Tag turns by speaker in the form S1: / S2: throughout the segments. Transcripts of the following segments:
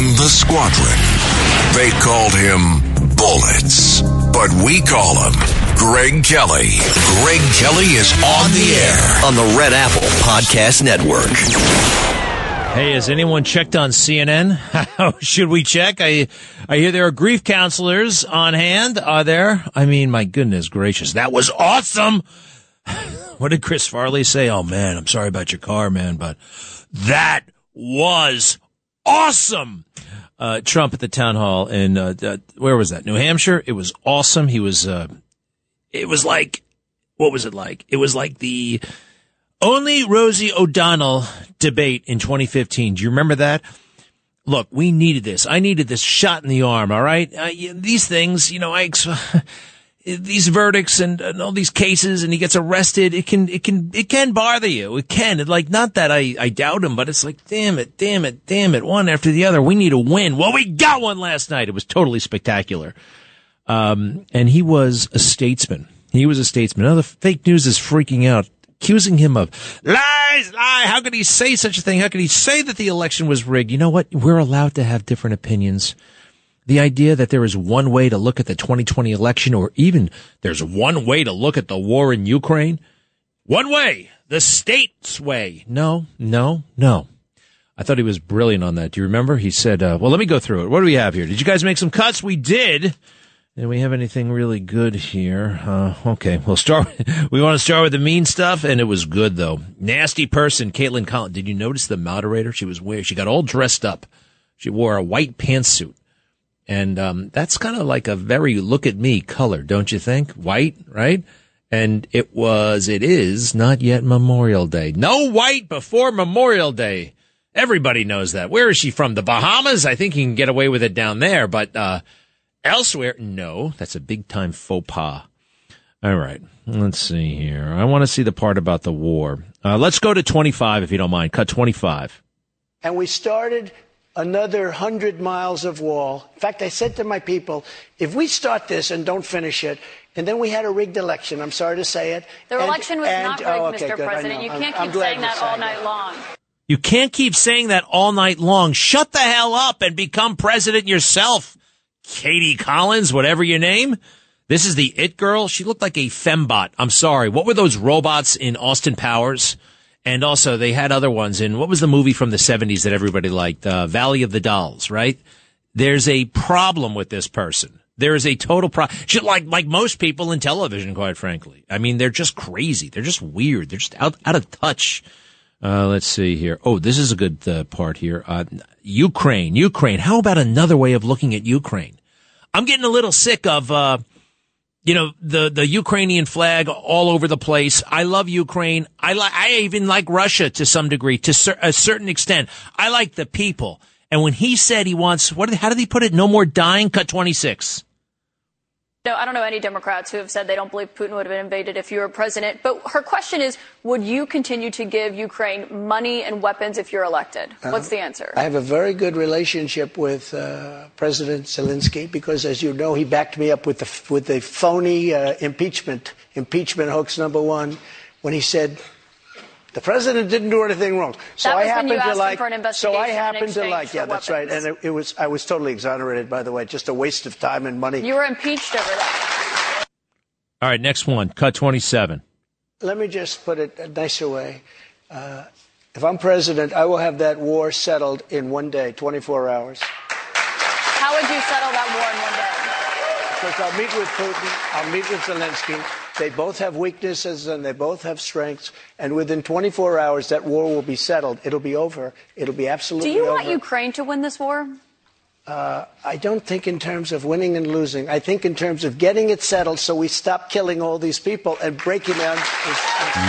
S1: in the squadron. They called him Bullets, but we call him Greg Kelly. Greg Kelly is on the air
S2: on the Red Apple Podcast Network.
S3: Hey, has anyone checked on CNN? Should we check? I I hear there are grief counselors on hand. Are there? I mean, my goodness gracious, that was awesome. what did Chris Farley say? Oh man, I'm sorry about your car, man, but that was awesome. Uh, Trump at the town hall in uh, uh, where was that? New Hampshire. It was awesome. He was. Uh, it was like what was it like? It was like the only Rosie O'Donnell debate in 2015. Do you remember that? Look, we needed this. I needed this shot in the arm. All right, uh, these things, you know, I. these verdicts and, and, all these cases and he gets arrested, it can, it can, it can bother you. It can. It, like, not that I, I doubt him, but it's like, damn it, damn it, damn it. One after the other. We need a win. Well, we got one last night. It was totally spectacular. Um, and he was a statesman. He was a statesman. Now the fake news is freaking out, accusing him of lies, lie. How could he say such a thing? How could he say that the election was rigged? You know what? We're allowed to have different opinions. The idea that there is one way to look at the 2020 election or even there's one way to look at the war in Ukraine. One way. The state's way. No, no, no. I thought he was brilliant on that. Do you remember? He said, uh, well, let me go through it. What do we have here? Did you guys make some cuts? We did. Do we have anything really good here? Uh, okay, we'll start. we want to start with the mean stuff, and it was good though. Nasty person, Kaitlan Collins. Did you notice the moderator? She was weird. She got all dressed up. She wore a white pantsuit. And um, that's kind of like a very look at me color, don't you think? White, right? And it was, it is not yet Memorial Day. No white before Memorial Day. Everybody knows that. Where is she from? The Bahamas? I think you can get away with it down there, but uh, elsewhere, no. That's a big time faux pas. All right, let's see here. I want to see the part about the war. Uh, let's go to 25 if you don't mind. Cut 25.
S4: And we started another 100 miles of wall. In fact, I said to my people, if we start this and don't finish it, and then we had a rigged election, I'm sorry to say it.
S5: The
S4: and,
S5: election was
S4: and,
S5: not rigged,
S4: oh, okay,
S5: Mr.
S4: good,
S5: President. You can't
S4: I'm,
S5: keep
S4: I'm
S5: saying that all night long.
S3: You can't keep saying that all night long. Shut the hell up and become president yourself. Katie Collins, whatever your name. This is the it girl. She looked like a fembot. I'm sorry. What were those robots in Austin Powers? And also, they had other ones in what was the movie from the 70s that everybody liked? Uh, Valley of the Dolls, right? There's a problem with this person. There is a total problem. Like, like most people in television, quite frankly. I mean, they're just crazy. They're just weird. They're just out, out of touch. Uh, let's see here. Oh, this is a good uh, part here. Uh, Ukraine, Ukraine. How about another way of looking at Ukraine? I'm getting a little sick of, uh, you know, the, the Ukrainian flag all over the place. I love Ukraine. I like, I even like Russia to some degree, to cer- a certain extent. I like the people. And when he said he wants, what, how did he put it? No more dying, cut 26.
S5: No, I don't know any Democrats who have said they don't believe Putin would have been invaded if you were president. But her question is, would you continue to give Ukraine money and weapons if you're elected? Uh, What's the answer?
S4: I have a very good relationship with uh, President Zelensky because, as you know, he backed me up with the with the phony uh, impeachment impeachment hoax number one when he said the president didn't do anything wrong.
S5: So I happen to
S4: like. So I happen to like. Yeah, that's right. And it, it, was. I was totally exonerated. By the way, just a waste of time and money.
S5: You were impeached over that.
S3: All right, next one. Cut twenty-seven.
S4: Let me just put it a nicer way. Uh, if I'm president, I will have that war settled in one day, 24 hours.
S5: How would you settle that war in one day?
S4: Because I'll meet with Putin. I'll meet with Zelensky. They both have weaknesses and they both have strengths. And within 24 hours, that war will be settled. It'll be over. It'll be absolutely
S5: over. Do you
S4: over.
S5: want Ukraine to win this war?
S4: Uh, I don't think in terms of winning and losing. I think in terms of getting it settled so we stop killing all these people and breaking down.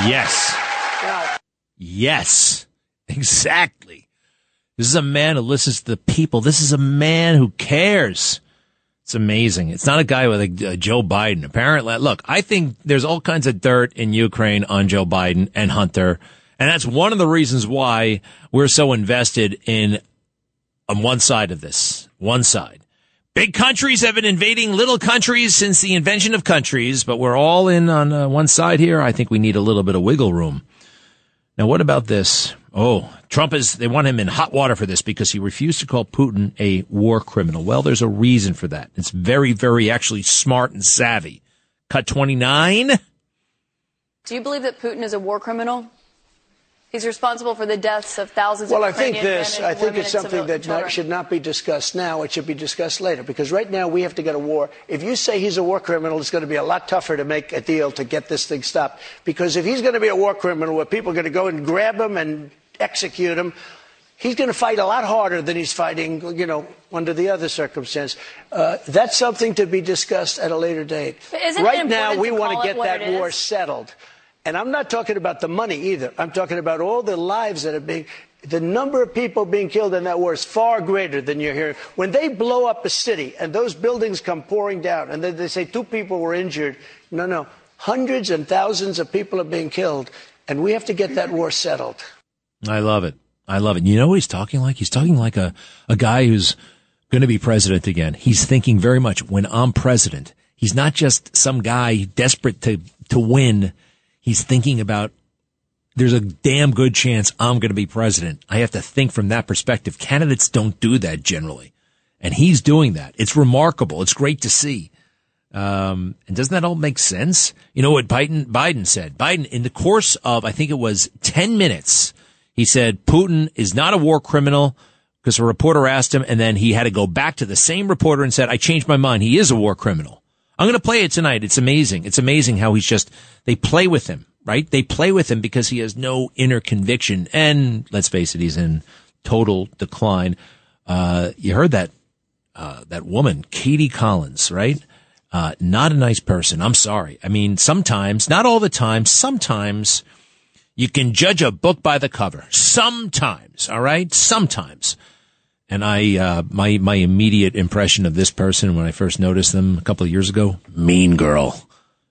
S3: Yes.
S4: Now,
S3: yes. Exactly. This is a man who listens to the people. This is a man who cares. It's amazing. It's not a guy with a, a, Joe Biden. Apparently, look, I think there's all kinds of dirt in Ukraine on Joe Biden and Hunter. And that's one of the reasons why we're so invested in on one side of this, one side. Big countries have been invading little countries since the invention of countries, but we're all in on uh, one side here. I think we need a little bit of wiggle room. Now, what about this? Oh, Trump is, they want him in hot water for this because he refused to call Putin a war criminal. Well, there's a reason for that. It's very, very actually smart and savvy. Cut 29.
S5: Do you believe that Putin is a war criminal? He's responsible for the deaths of thousands
S4: well,
S5: of
S4: Ukrainian
S5: Well, I
S4: think this. I think it's something that
S5: not,
S4: should not be discussed now. It should be discussed later. Because right now we have to get a war. If you say he's a war criminal, it's going to be a lot tougher to make a deal to get this thing stopped. Because if he's going to be a war criminal, where people are going to go and grab him and execute him, he's going to fight a lot harder than he's fighting, you know, under the other circumstance. Uh, that's something to be discussed at a later date.
S5: right
S4: now, we
S5: want
S4: to get that war settled. And I'm not talking about the money either. I'm talking about all the lives that are being. The number of people being killed in that war is far greater than you're hearing. When they blow up a city and those buildings come pouring down and they, they say two people were injured, no, no. Hundreds and thousands of people are being killed. And we have to get that war settled.
S3: I love it. I love it. You know what he's talking like? He's talking like a, a guy who's going to be president again. He's thinking very much when I'm president. He's not just some guy desperate to, to win he's thinking about there's a damn good chance I'm going to be president. I have to think from that perspective. Candidates don't do that generally. And he's doing that. It's remarkable. It's great to see. Um, and doesn't that all make sense? You know what Biden, Biden said? Biden, in the course of, I think it was 10 minutes, he said Putin is not a war criminal because a reporter asked him and then he had to go back to the same reporter and said, I changed my mind. He is a war criminal. I'm going to play it tonight. It's amazing. It's amazing how he's just, they play with him, right? They play with him because he has no inner conviction. And let's face it, he's in total decline. Uh, you heard that, uh, that woman, Katie Collins, right? Uh, not a nice person. I'm sorry. I mean, sometimes, not all the time, sometimes you can judge a book by the cover. Sometimes, all right? Sometimes. And I, uh, my, my immediate impression of this person when I first noticed them a couple of years ago, mean girl.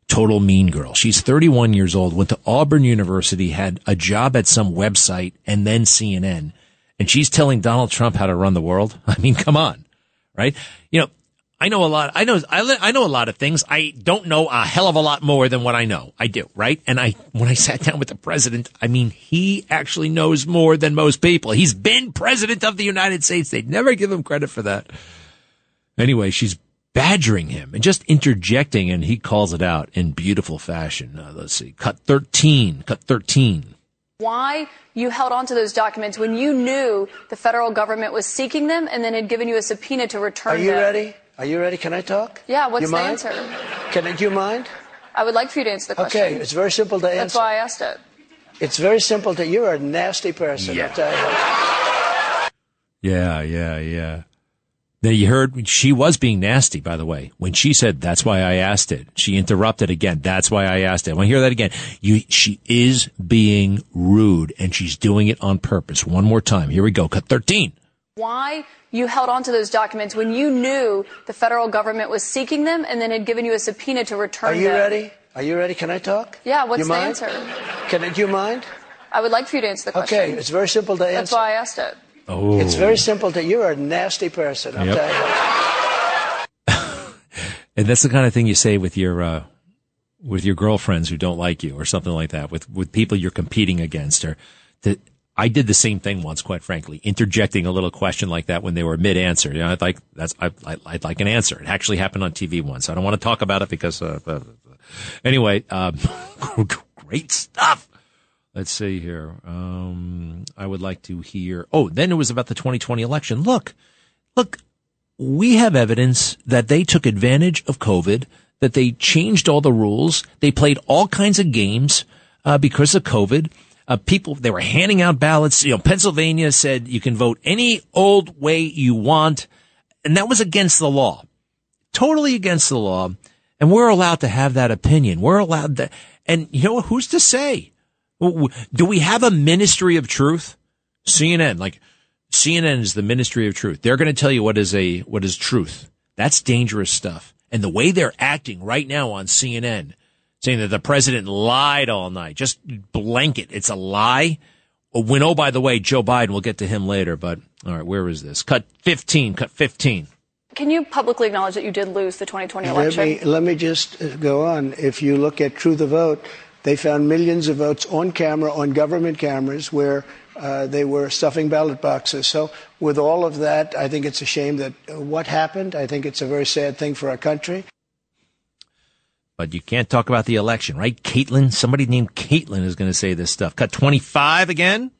S3: Total mean girl. She's 31 years old, went to Auburn University, had a job at some website and then CNN. And she's telling Donald Trump how to run the world. I mean, come on, right? You know, I know a lot. I know, I, I know a lot of things. I don't know a hell of a lot more than what I know. I do, right? And I, when I sat down with the president, I mean, he actually knows more than most people. He's been president of the United States. They'd never give him credit for that. Anyway, she's badgering him and just interjecting and he calls it out in beautiful fashion. Uh, let's see. Cut 13. Cut 13
S5: why you held on to those documents when you knew the federal government was seeking them and then had given you a subpoena to return them.
S4: Are you
S5: them.
S4: ready? Are you ready? Can I talk?
S5: Yeah, what's
S4: you
S5: the
S4: mind?
S5: answer?
S4: Can I, do you mind?
S5: I would like for you to answer the question.
S4: Okay, it's very simple to answer.
S5: That's why I asked it.
S4: It's very simple to you're a nasty person,
S3: yeah.
S4: I'll tell you.
S3: Yeah, yeah, yeah. Now you heard she was being nasty, by the way. When she said, that's why I asked it, she interrupted again. That's why I asked it. I want to hear that again. You, she is being rude and she's doing it on purpose. One more time. Here we go. Cut 13.
S5: Why you held on to those documents when you knew the federal government was seeking them and then had given you a subpoena to return
S4: them. Are you
S5: them.
S4: ready? Are you ready? Can I talk?
S5: Yeah, what's
S4: you
S5: the
S4: mind?
S5: answer?
S4: Can I, do you mind?
S5: I would like for you to answer the question.
S4: Okay, it's very simple to answer.
S5: That's why I asked it.
S3: Oh.
S4: It's very simple to you're a nasty person, I'll
S3: yep.
S4: tell you.
S3: and that's the kind of thing you say with your uh, with your girlfriends who don't like you or something like that, with with people you're competing against or the, I did the same thing once, quite frankly, interjecting a little question like that when they were mid answer. You know, I'd like that's I, would like an answer. It actually happened on TV once. I don't want to talk about it because uh, uh, anyway, um, great stuff. Let's see here. Um, I would like to hear. Oh, then it was about the 2020 election. Look, look, we have evidence that they took advantage of COVID, that they changed all the rules, they played all kinds of games uh, because of COVID uh, people, they were handing out ballots. You know, Pennsylvania said you can vote any old way you want. And that was against the law, totally against the law. And we're allowed to have that opinion. We're allowed to, and you know, who's to say? Do we have a ministry of truth? CNN, like CNN is the ministry of truth. They're going to tell you what is a, what is truth. That's dangerous stuff. And the way they're acting right now on CNN saying that the president lied all night. Just blanket. It's a lie. When, oh, by the way, Joe Biden, we'll get to him later, but all right, where is this? Cut 15, cut 15.
S5: Can you publicly acknowledge that you did lose the 2020 election?
S4: Let me, let me just uh, go on. If you look at True the Vote, they found millions of votes on camera, on government cameras, where Uh, they were stuffing ballot boxes. So, with all of that, I think it's a shame that uh, what happened. I think it's a very sad thing for our country.
S3: But you can't talk about the election, right? Kaitlan, somebody named Kaitlan is going to say this stuff. Cut 25 again.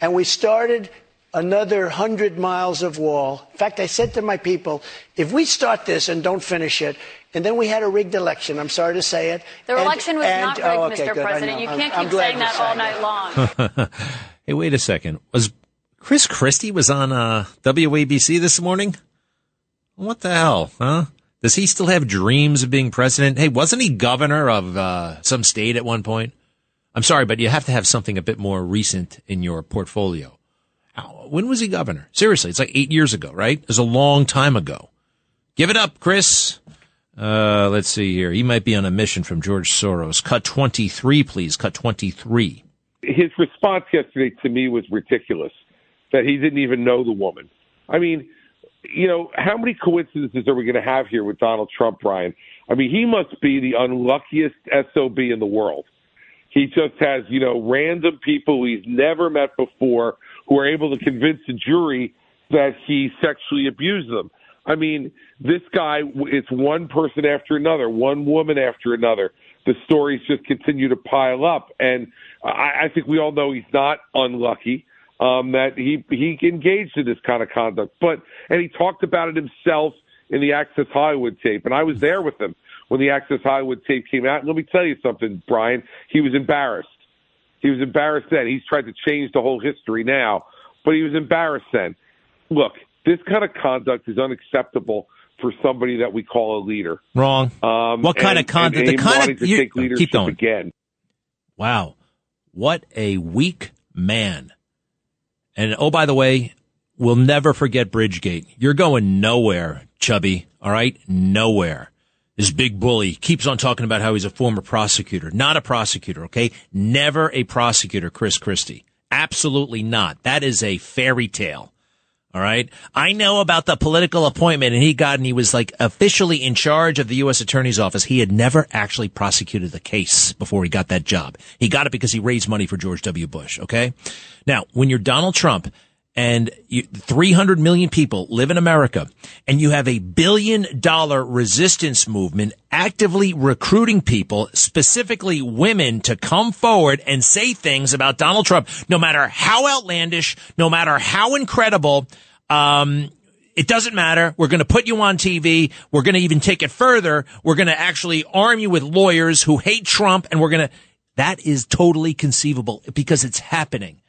S4: And we started another 100 miles of wall. In fact, I said to my people, if we start this and don't finish it, and then we had a rigged election. I'm sorry to say it.
S5: The
S4: and,
S5: election was
S4: and,
S5: not rigged,
S4: oh, okay,
S5: Mr.
S4: good,
S5: President. You can't
S4: I'm,
S5: keep
S4: I'm
S5: saying that all
S4: saying
S5: night long.
S3: hey, wait a second. Was Chris Christie was on uh, WABC this morning? What the hell, huh? Does he still have dreams of being president? Hey, wasn't he governor of uh, some state at one point? I'm sorry, but you have to have something a bit more recent in your portfolio. When was he governor? Seriously, it's like eight years ago, right? It was a long time ago. Give it up, Chris. Uh, let's see here. He might be on a mission from George Soros. Cut 23, please. Cut 23.
S6: His response yesterday to me was ridiculous that he didn't even know the woman. I mean, you know, how many coincidences are we going to have here with Donald Trump, Brian? I mean, he must be the unluckiest SOB in the world. He just has, you know, random people he's never met before who are able to convince a jury that he sexually abused them. I mean, this guy, it's one person after another, one woman after another. The stories just continue to pile up. And I, I think we all know he's not unlucky um, that he he engaged in this kind of conduct. But and he talked about it himself in the Access Hollywood tape, and I was there with him when the Access Hollywood tape came out. And let me tell you something, Brian. He was embarrassed. He was embarrassed then. He's tried to change the whole history now, but he was embarrassed then. Look, this kind of conduct is unacceptable for somebody that we call a leader.
S3: Wrong.
S6: Um,
S3: what kind
S6: and,
S3: of conduct? The kind of you,
S6: take leadership
S3: keep going.
S6: again.
S3: Wow, what a weak man. And oh, by the way, we'll never forget Bridgegate. You're going nowhere, chubby. All right, nowhere. This big bully keeps on talking about how he's a former prosecutor. Not a prosecutor, okay? Never a prosecutor, Chris Christie. Absolutely not. That is a fairy tale. All right. I know about the political appointment and he got and he was like officially in charge of the U.S. attorney's office. He had never actually prosecuted the case before he got that job. He got it because he raised money for George W. Bush. Okay. Now, when you're Donald Trump and you, 300 million people live in America and you have a billion dollar resistance movement actively recruiting people, specifically women to come forward and say things about Donald Trump, no matter how outlandish, no matter how incredible, um, it doesn't matter. We're going to put you on TV. We're going to even take it further. We're going to actually arm you with lawyers who hate Trump and we're going to, that is totally conceivable because it's happening.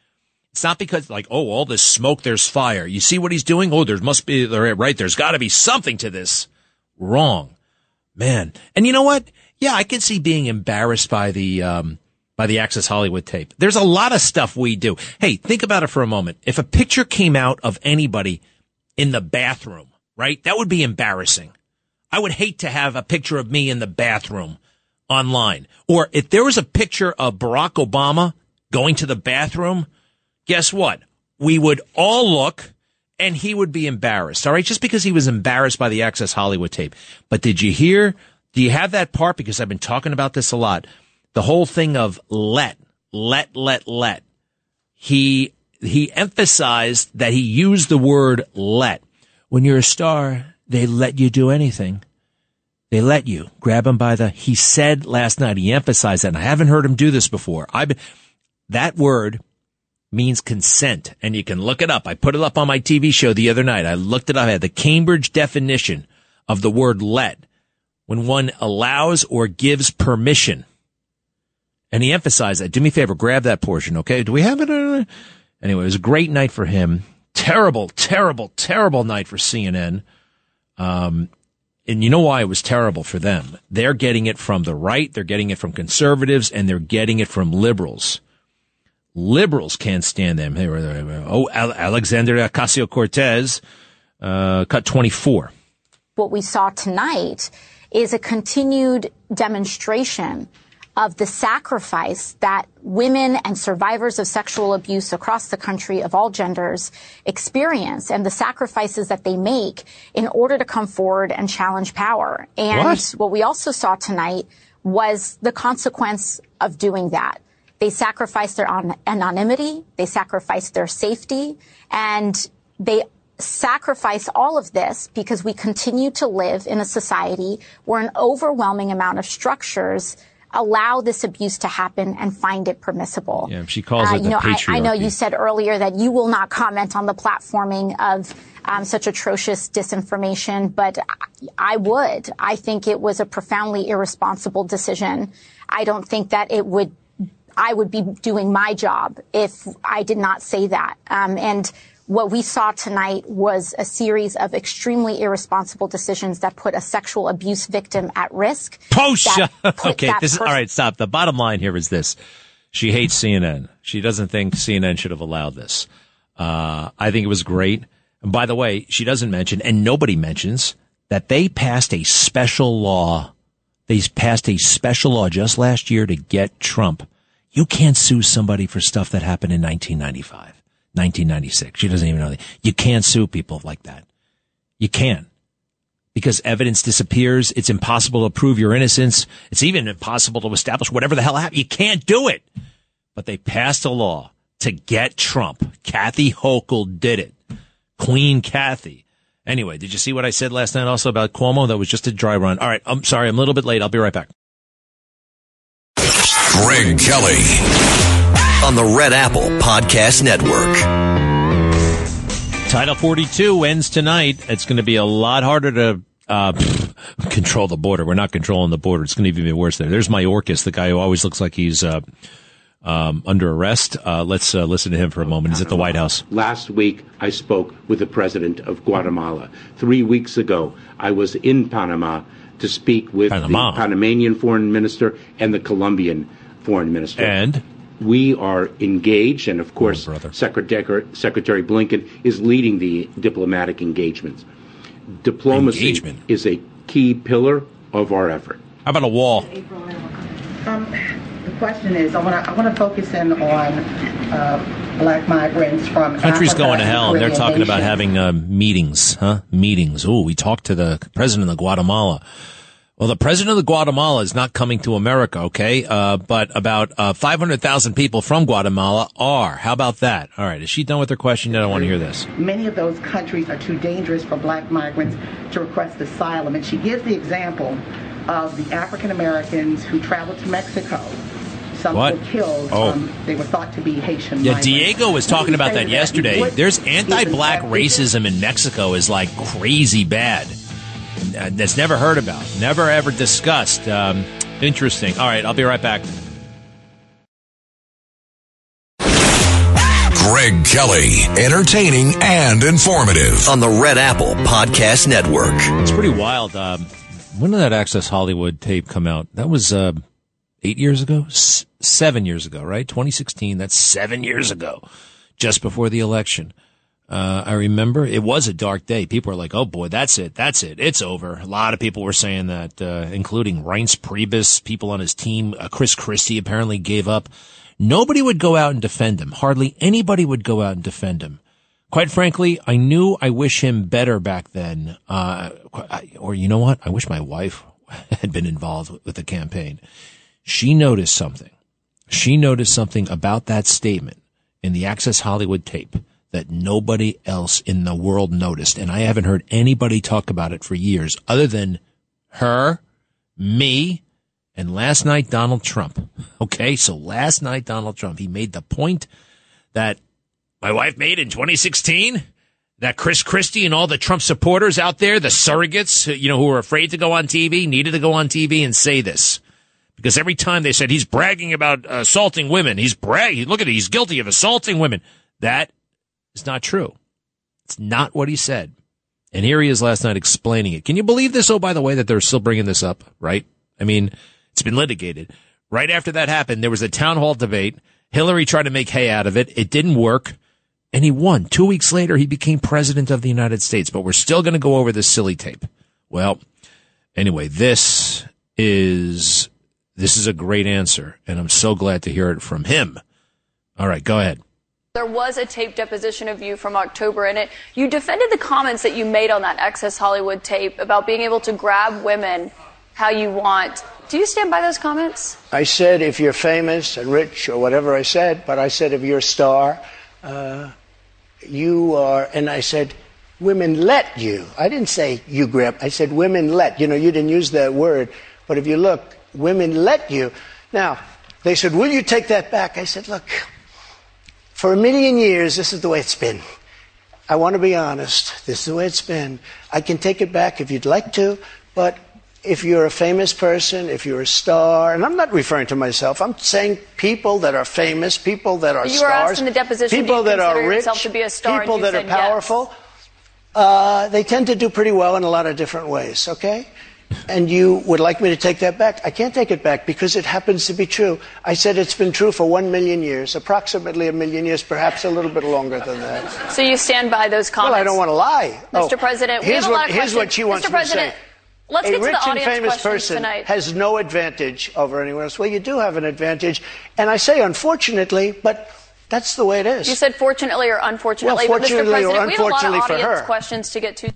S3: It's not because like, oh, all this smoke, there's fire. You see what he's doing? Oh, there must be, right. There's got to be something to this. Wrong, man. And you know what? Yeah, I can see being embarrassed by the, um, by the Access Hollywood tape. There's a lot of stuff we do. Hey, think about it for a moment. If a picture came out of anybody in the bathroom, right? That would be embarrassing. I would hate to have a picture of me in the bathroom online. Or if there was a picture of Barack Obama going to the bathroom, guess what? We would all look and he would be embarrassed. All right. Just because he was embarrassed by the Access Hollywood tape. But did you hear? Do you have that part? Because I've been talking about this a lot. The whole thing of let, let, let, let. He, he emphasized that he used the word let. When you're a star, they let you do anything. They let you grab him by the, he said last night, he emphasized that. And I haven't heard him do this before. I've that word means consent and you can look it up. I put it up on my TV show the other night. I looked it up. I had the Cambridge definition of the word let when one allows or gives permission. And he emphasized that. Do me a favor, grab that portion, okay? Do we have it? Anyway, it was a great night for him. Terrible, terrible, terrible night for CNN. Um, and you know why it was terrible for them? They're getting it from the right, they're getting it from conservatives, and they're getting it from liberals. Liberals can't stand them. Oh, Alexandria Ocasio Cortez, uh, cut 24.
S7: What we saw tonight is a continued demonstration of the sacrifice that women and survivors of sexual abuse across the country of all genders experience and the sacrifices that they make in order to come forward and challenge power. And
S3: what,
S7: what we also saw tonight was the consequence of doing that. They sacrificed their anonymity. They sacrificed their safety and they sacrifice all of this because we continue to live in a society where an overwhelming amount of structures allow this abuse to happen and find it permissible.
S3: Yeah, she calls uh, it you know, I,
S7: I, know you said earlier that you will not comment on the platforming of um, such atrocious disinformation, but I would. I think it was a profoundly irresponsible decision. I don't think that it would. I would be doing my job if I did not say that. Um, and what we saw tonight was a series of extremely irresponsible decisions that put a sexual abuse victim at risk.
S3: Posha. okay, this is all right. Stop. The bottom line here is this: she hates CNN. She doesn't think CNN should have allowed this. Uh, I think it was great. And by the way, she doesn't mention, and nobody mentions that they passed a special law. They passed a special law just last year to get Trump. You can't sue somebody for stuff that happened in 1995. 1996. She doesn't even know that. You can't sue people like that. You can't. Because evidence disappears. It's impossible to prove your innocence. It's even impossible to establish whatever the hell happened. You can't do it. But they passed a law to get Trump. Kathy Hochul did it. Queen Kathy. Anyway, did you see what I said last night also about Cuomo? That was just a dry run. All right. I'm sorry. I'm a little bit late. I'll be right back.
S1: Greg Kelly
S2: on the Red Apple Podcast Network.
S3: Title 42 ends tonight. It's going to be a lot harder to uh, control the border. We're not controlling the border. It's going to even be worse there. There's Mayorkas, the guy who always looks like he's uh, um, under arrest. Uh, let's uh, listen to him for a moment. He's at the White House.
S8: Last week, I spoke with the president of Guatemala. Three weeks ago, I was in Panama to speak with Panama. the Panamanian foreign minister and the Colombian foreign minister.
S3: And
S8: we are engaged, and of course, oh, Secretary, Secretary Blinken is leading the diplomatic engagements. Diplomacy Engagement. is a key pillar of our effort.
S3: How about a wall?
S9: Um, the question is, I want to I want to focus in on uh, black migrants from
S3: countries
S9: Africa
S3: going to hell,
S9: and
S3: they're talking about having uh, meetings, huh? Meetings. Oh, we talked to the president of Guatemala. Well, the president of Guatemala is not coming to America, okay? Uh, but about uh, 500,000 people from Guatemala are. How about that? All right. Is she done with her question? I don't want to hear this.
S9: Many of those countries are too dangerous for black migrants to request asylum. And she gives the example of the African Americans who traveled to Mexico. Some
S3: what?
S9: were killed.
S3: Oh.
S9: Um, they were thought to be Haitian.
S3: Yeah,
S9: migrants.
S3: Diego was talking about that,
S9: that
S3: yesterday. There's anti-black racism in Mexico is like crazy bad. Uh, that's never heard about, never ever discussed. Um, interesting. All right, I'll be right back.
S1: Greg Kelly, entertaining and informative
S2: on the Red Apple Podcast Network.
S3: It's pretty wild. Um, when did that Access Hollywood tape come out? That was uh, eight years ago, S- seven years ago, right? 2016. That's seven years ago, just before the election. Uh, I remember it was a dark day. People were like, "Oh boy, that's it, that's it, it's over." A lot of people were saying that, uh, including Reince Priebus, people on his team. Uh, Chris Christie apparently gave up. Nobody would go out and defend him. Hardly anybody would go out and defend him. Quite frankly, I knew I wish him better back then. Uh, or you know what? I wish my wife had been involved with the campaign. She noticed something. She noticed something about that statement in the Access Hollywood tape that nobody else in the world noticed. And I haven't heard anybody talk about it for years other than her, me, and last night Donald Trump. Okay. So last night Donald Trump, he made the point that my wife made in 2016 that Chris Christie and all the Trump supporters out there, the surrogates, you know, who were afraid to go on TV, needed to go on TV and say this. Because every time they said he's bragging about uh, assaulting women, he's bragging, look at it, he's guilty of assaulting women. That it's not true. It's not what he said. And here he is last night explaining it. Can you believe this? Oh, by the way, that they're still bringing this up, right? I mean, it's been litigated. Right after that happened, there was a town hall debate. Hillary tried to make hay out of it. It didn't work. And he won. Two weeks later, he became president of the United States. But we're still going to go over this silly tape. Well, anyway, this is, this is a great answer. And I'm so glad to hear it from him. All right, go ahead.
S5: There was a tape deposition of you from October in it. You defended the comments that you made on that Access Hollywood tape about being able to grab women how you want. Do you stand by those comments?
S4: I said if you're famous and rich or whatever I said, but I said if you're a star, uh, you are, and I said women let you. I didn't say you grab. I said women let. You know, you didn't use that word, but if you look, women let you. Now, they said, will you take that back? I said, look, for a million years, this is the way it's been. I want to be honest. This is the way it's been. I can take it back if you'd like to, but if you're a famous person, if you're a star, and I'm not referring to myself, I'm saying people that are famous, people that are
S5: you
S4: stars,
S5: were asked in the deposition,
S4: people that are rich,
S5: to be a star,
S4: people that are
S5: yes.
S4: powerful. Uh, they tend to do pretty well in a lot of different ways. Okay, and you would like me to take that back? I can't take it back because it happens to be true. I said it's been true for one million years, approximately a million years, perhaps a little bit longer than that.
S5: So you stand by those comments?
S4: Well, I don't want to lie,
S5: Mr.
S4: Oh,
S5: President.
S4: Here's
S5: we have a lot
S4: what,
S5: of
S4: here's
S5: questions.
S4: what she wants
S5: Mr.
S4: me to
S5: President,
S4: say.
S5: Let's
S4: a
S5: get to
S4: rich
S5: the
S4: and
S5: audience
S4: famous
S5: questions
S4: person
S5: tonight.
S4: has no advantage over anyone else. Well, you do have an advantage, and I say unfortunately, but that's the way it is.
S5: You said fortunately or unfortunately,
S4: Well,
S5: but Mr.
S4: fortunately or
S5: President, we have a lot
S4: unfortunately
S5: of
S4: for
S5: audience
S4: her.
S5: questions to get to.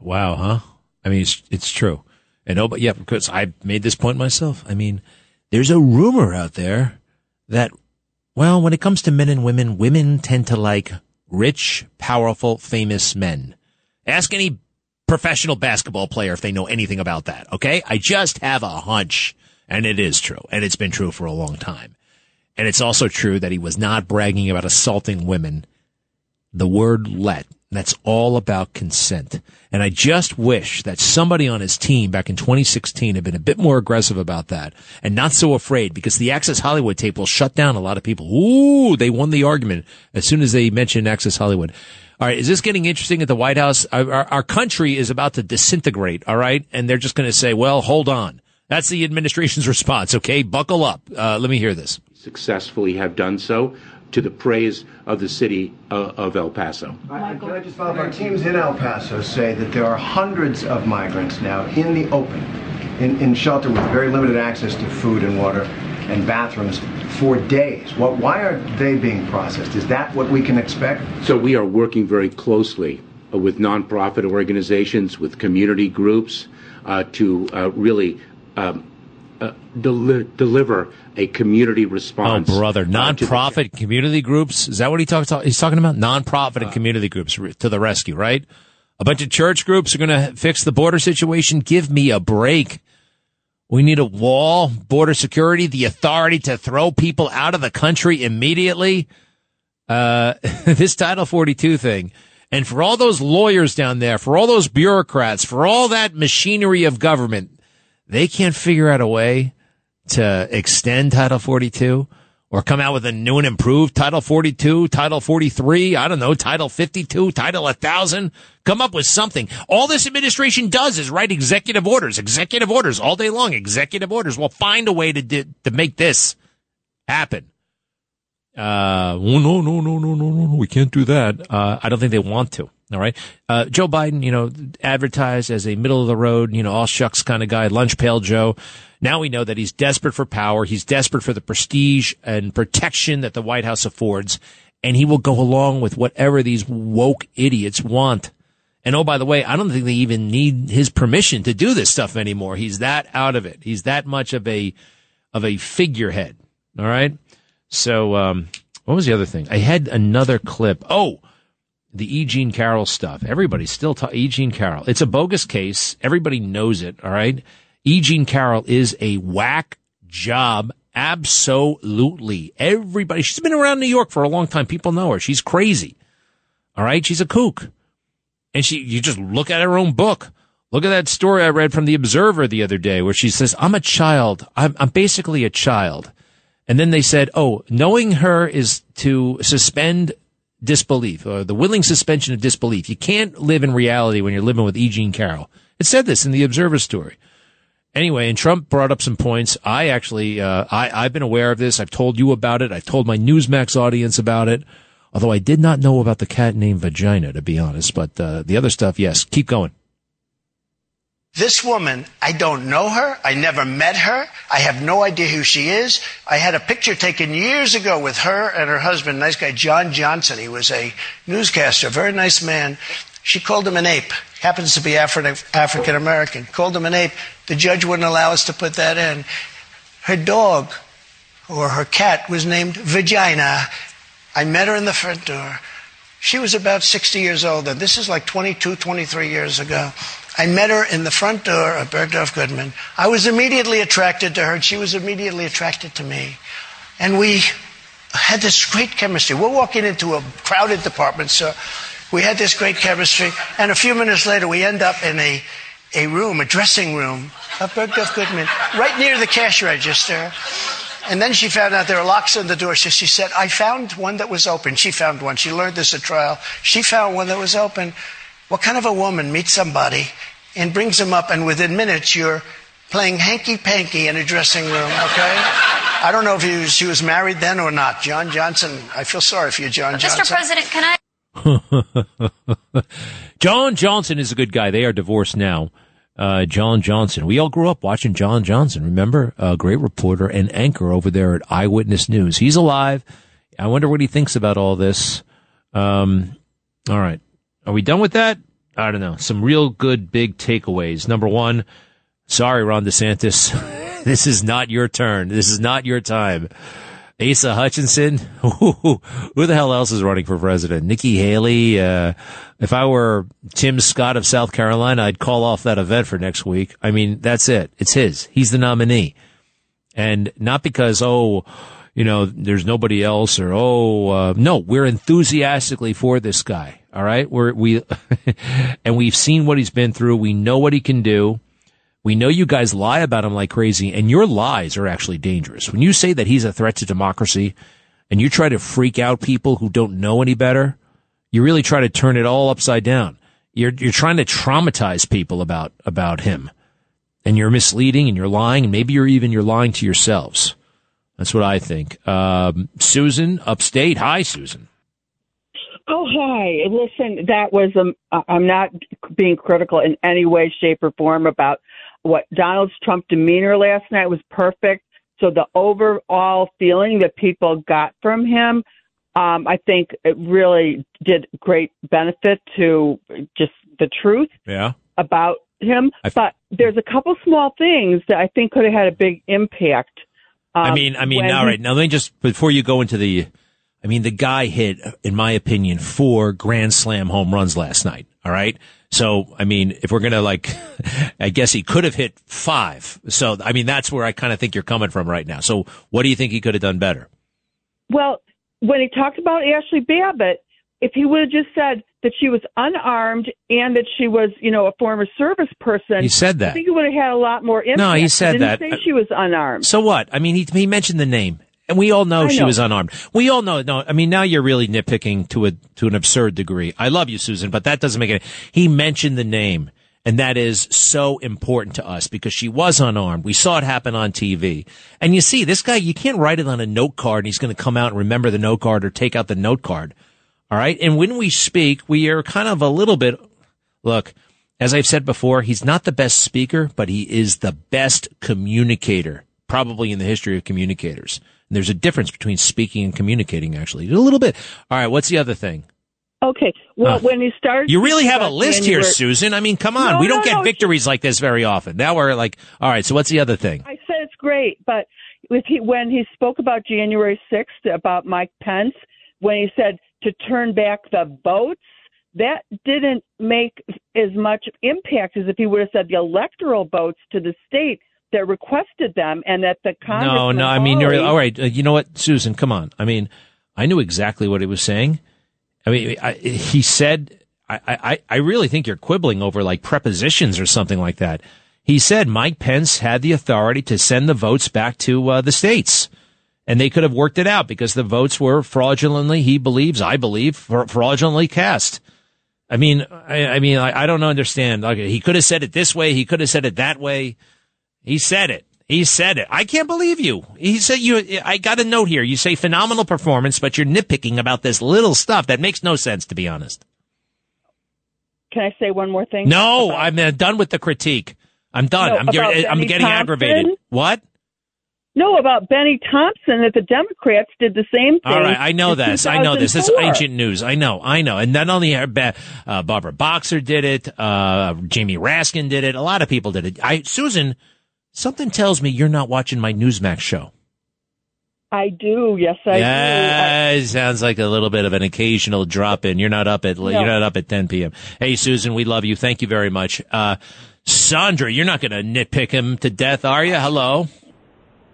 S3: Wow, huh? I mean, it's, it's true. And but yeah, because I made this point myself. I mean, there's a rumor out there that, well, when it comes to men and women, women tend to like rich, powerful, famous men. Ask any professional basketball player if they know anything about that. Okay. I just have a hunch and it is true and it's been true for a long time. And it's also true that he was not bragging about assaulting women. The word let. That's all about consent. And I just wish that somebody on his team back in 2016 had been a bit more aggressive about that and not so afraid because the Access Hollywood tape will shut down a lot of people. Ooh, they won the argument as soon as they mentioned Access Hollywood. All right. Is this getting interesting at the White House? Our, our, our country is about to disintegrate. All right. And they're just going to say, well, hold on. That's the administration's response. Okay. Buckle up. Uh, let me hear this.
S8: Successfully have done so to the praise of the city uh, of El Paso.
S10: I, can I just follow up? Our teams in El Paso say that there are hundreds of migrants now in the open, in, in shelter with very limited access to food and water and bathrooms for days. What, why are they being processed? Is that what we can expect?
S8: So we are working very closely uh, with nonprofit organizations, with community groups, uh, to uh, really um, uh, deli- deliver a community
S3: Oh,
S8: response.
S3: brother.
S8: uh, the-
S3: Nonprofit community groups. Is that what he talks He's talking about nonprofit and community groups to the rescue, right? A bunch of church groups are going to fix the border situation. Give me a break. We need a wall, border security, the authority to throw people out of the country immediately. Uh, this Title 42 thing. And for all those lawyers down there, for all those bureaucrats, for all that machinery of government, they can't figure out a way to extend Title 42 or come out with a new and improved Title 42, Title 43, I don't know, Title 52, Title 1000. Come up with something. All this administration does is write executive orders, executive orders all day long, executive orders. Well, find a way to, di- to make this happen. Uh, oh, no, no, no, no, no, no, no. We can't do that. Uh, I don't think they want to. All right. Uh, Joe Biden, you know, advertised as a middle of the road, you know, all shucks kind of guy, lunch pail Joe. Now we know that he's desperate for power. He's desperate for the prestige and protection that the White House affords. And he will go along with whatever these woke idiots want. And oh, by the way, I don't think they even need his permission to do this stuff anymore. He's that out of it. He's that much of a, of a figurehead. All right. So, um, what was the other thing? I had another clip. Oh, the E. Jean Carroll stuff. Everybody's still talking E. Jean Carroll. It's a bogus case. Everybody knows it. All right. E. Jean Carroll is a whack job. Absolutely. Everybody. She's been around New York for a long time. People know her. She's crazy. All right. She's a kook. And she, you just look at her own book. Look at that story I read from the Observer the other day where she says, I'm a child. I'm, I'm basically a child. And then they said, oh, knowing her is to suspend disbelief or the willing suspension of disbelief. You can't live in reality when you're living with E. Jean Carroll. It said this in the Observer story. Anyway, and Trump brought up some points. I actually, uh, I, I've been aware of this. I've told you about it. I've told my Newsmax audience about it. Although I did not know about the cat named Vagina, to be honest. But uh, the other stuff, yes. Keep going.
S4: This woman, I don't know her. I never met her. I have no idea who she is. I had a picture taken years ago with her and her husband, nice guy John Johnson. He was a newscaster, very nice man. She called him an ape. happens to be Afri- African American. Called him an ape. The judge wouldn't allow us to put that in. Her dog or her cat was named Vagina. I met her in the front door. She was about 60 years old, and this is like 22, 23 years ago. I met her in the front door of Bergdorf Goodman. I was immediately attracted to her, and she was immediately attracted to me. And we had this great chemistry. We're walking into a crowded department store. We had this great chemistry, and a few minutes later, we end up in a, a room, a dressing room of Bergdorf Goodman, right near the cash register. And then she found out there were locks on the door. So she said, I found one that was open. She found one. She learned this at trial. She found one that was open. What kind of a woman meets somebody and brings them up, and within minutes you're playing hanky panky in a dressing room, okay? I don't know if was, she was married then or not. John Johnson, I feel sorry for you, John
S5: but
S4: Johnson.
S5: Mr. President, can
S3: I? John Johnson is a good guy. They are divorced now uh, John Johnson. We all grew up watching John Johnson. Remember, a great reporter and anchor over there at Eyewitness News. He's alive. I wonder what he thinks about all this. Um, all right. Are we done with that? I don't know. Some real good big takeaways. Number one, sorry, Ron DeSantis. this is not your turn. This is not your time. Asa Hutchinson. Who the hell else is running for president? Nikki Haley. Uh, if I were Tim Scott of South Carolina, I'd call off that event for next week. I mean, that's it. It's his. He's the nominee. And not because, oh, you know, there's nobody else or, oh, uh, no, we're enthusiastically for this guy. All right. We're, we, and we've seen what he's been through. We know what he can do. We know you guys lie about him like crazy, and your lies are actually dangerous. When you say that he's a threat to democracy and you try to freak out people who don't know any better, you really try to turn it all upside down. You're, you're trying to traumatize people about, about him. And you're misleading and you're lying, and maybe you're even you're lying to yourselves. That's what I think. Um, Susan, upstate. Hi, Susan.
S11: Oh, hi. Listen, that was, um, I'm not being critical in any way, shape, or form about what Donald Trump demeanor last night was perfect. So the overall feeling that people got from him, um, I think it really did great benefit to just the truth
S3: yeah.
S11: about him. I, but there's a couple small things that I think could have had a big impact.
S3: Um, I mean, I mean, all right. Now let me just before you go into the, I mean, the guy hit, in my opinion, four grand slam home runs last night. All right. So, I mean, if we're going to like, I guess he could have hit five. So, I mean, that's where I kind of think you're coming from right now. So, what do you think he could have done better?
S11: Well, when he talked about Ashli Babbitt, if he would have just said that she was unarmed and that she was, you know, a former service person,
S3: he said that.
S11: I think he would have had a lot more impact.
S3: No, he said
S11: he
S3: that.
S11: Say she was unarmed.
S3: So what? I mean, he he mentioned the name. And we all know, know, she was unarmed. We all know. No, I mean now you're really nitpicking to a to an absurd degree. I love you, Susan, but that doesn't make it. He mentioned the name, and that is so important to us because she was unarmed. We saw it happen on TV, and you see this guy. You can't write it on a note card, and he's going to come out and remember the note card or take out the note card. All right, and when we speak, we are kind of a little bit. Look, as I've said before, he's not the best speaker, but he is the best communicator, probably in the history of communicators. And there's a difference between speaking and communicating, actually. A little bit. All right. What's the other thing?
S11: Okay. Well, uh, when he started,
S3: you really have a list here, Susan. I mean, come on.
S11: No,
S3: we don't
S11: no,
S3: get
S11: no,
S3: victories like this very often. Now we're like, all right. So what's the other thing?
S11: I said it's great, but he, when he spoke about January 6th about Mike Pence, when he said to turn back the votes, that didn't make as much impact as if he would have said the electoral votes to the state that requested them and that the Congress.
S3: No, no, I mean, you're all right. Uh, you know what, Susan? Come on. I mean, I knew exactly what he was saying. I mean, I, he said, I, I, I really think you're quibbling over like prepositions or something like that. He said Mike Pence had the authority to send the votes back to uh, the states. And they could have worked it out because the votes were fraudulently, he believes, I believe, fraudulently cast. I mean, I, I mean, I, I don't understand. Okay, he could have said it this way. He could have said it that way. He said it. He said it. I can't believe you. He said you. I got a note here. You say phenomenal performance, but you're nitpicking about this little stuff that makes no sense, to be honest.
S11: Can I say one more thing?
S3: No, about- I'm uh, done with the critique. I'm done.
S11: No,
S3: I'm, getting, I'm getting
S11: Thompson?
S3: aggravated. What?
S11: No, about Bennie Thompson that the Democrats did the same thing.
S3: All right, I know this. I know this. This is ancient news. I know, I know. And not only uh, Barbara Boxer did it, uh, Jamie Raskin did it. A lot of people did it. I, Susan, something tells me you're not watching my Newsmax show.
S11: I do. Yes, I
S3: yeah,
S11: do.
S3: it sounds like a little bit of an occasional drop in. You're not up at no. you're not up at 10 p.m. Hey, Susan, we love you. Thank you very much. Uh, Sandra, you're not going to nitpick him to death, are you? Hello.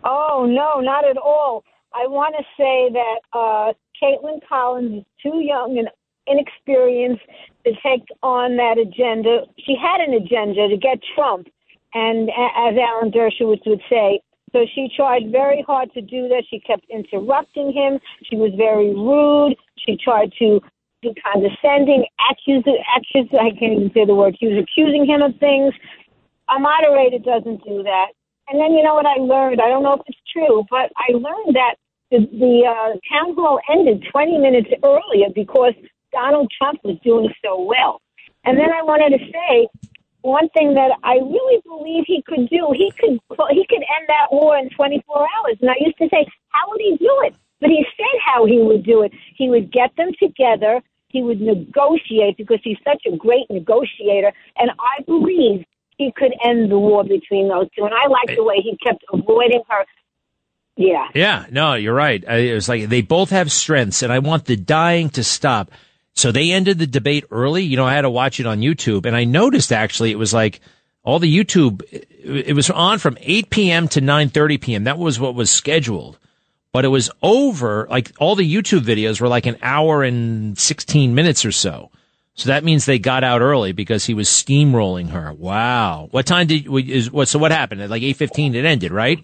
S12: Oh, no, not at all. I want to say that uh, Kaitlan Collins is too young and inexperienced to take on that agenda. She had an agenda to get Trump, and as Alan Dershowitz would say, so she tried very hard to do that. She kept interrupting him. She was very rude. She tried to be condescending, accuse, I can't even say the word, she was accusing him of things. A moderator doesn't do that. And then you know what I learned? I don't know if it's true, but I learned that the, the uh, town hall ended 20 minutes earlier because Donald Trump was doing so well. And then I wanted to say one thing that I really believe he could do. He could he could end that war in 24 hours. And I used to say, how would he do it? But he said how he would do it. He would get them together. He would negotiate because he's such a great negotiator. And I believe he could end the war between those two. And I like the way he kept avoiding her. Yeah.
S3: Yeah. No, you're right. It was like they both have strengths, and I want the dying to stop. So they ended the debate early. You know, I had to watch it on YouTube, and I noticed actually it was like all the YouTube. It was on from 8 p.m. to 9:30 p.m. That was what was scheduled, but it was over. Like all the YouTube videos were like an hour and 16 minutes or so. So that means they got out early because he was steamrolling her. Wow. What time did is what? So what happened? At like eight fifteen, it ended, right?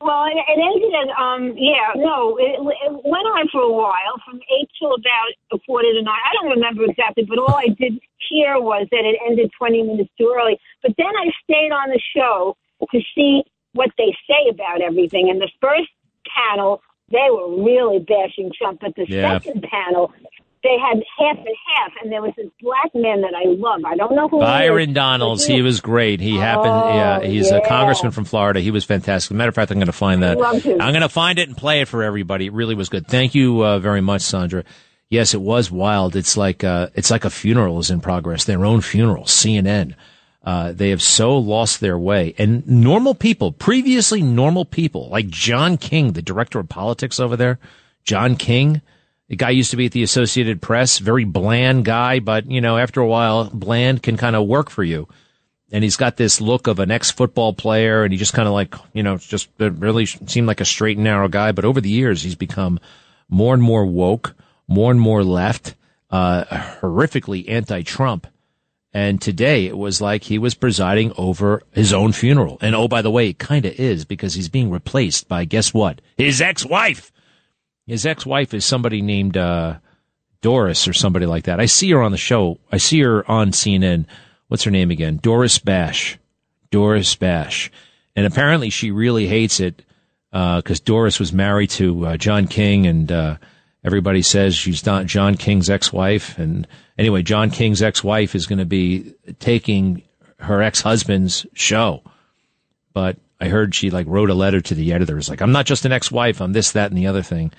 S12: Well, it, it ended at um yeah no it, it went on for a while from eight till about a quarter to nine. I don't remember exactly, but all I did hear was that it ended twenty minutes too early. But then I stayed on the show to see what they say about everything. And the first panel, they were really bashing Trump, but the
S3: Yeah.
S12: second panel, they had half and half, and there was this black man that I love. I don't know who
S3: Byron Donalds,
S12: he
S3: he was great. He happened,
S12: Oh,
S3: yeah, he's
S12: yeah.
S3: a congressman from Florida. He was fantastic. Matter of fact, I'm going to find that. I'm going to find it and play it for everybody. It really was good. Thank you uh, very much, Sandra. Yes, it was wild. It's like uh, it's like a funeral is in progress. Their own funeral. CNN. Uh, they have so lost their way. And normal people, previously normal people, like John King, the director of politics over there, John King, the guy used to be at the Associated Press, very bland guy, but you know, after a while, bland can kind of work for you. And he's got this look of an ex-football player, and he just kind of like, you know, just really seemed like a straight and narrow guy. But over the years, he's become more and more woke, more and more left, uh, horrifically anti-Trump. And today it was like he was presiding over his own funeral. And oh, by the way, it kind of is because he's being replaced by, guess what? His ex-wife. His ex-wife is somebody named, uh, Doris or somebody like that. I see her on the show. I see her on CNN. What's her name again? Doris Bash. Doris Bash. And apparently she really hates it, uh, cause Doris was married to, uh, John King and, uh, everybody says she's not John King's ex-wife. And anyway, John King's ex-wife is going to be taking her ex-husband's show. But I heard she like wrote a letter to the editor. editors, like, I'm not just an ex-wife. I'm this, that, and the other thing.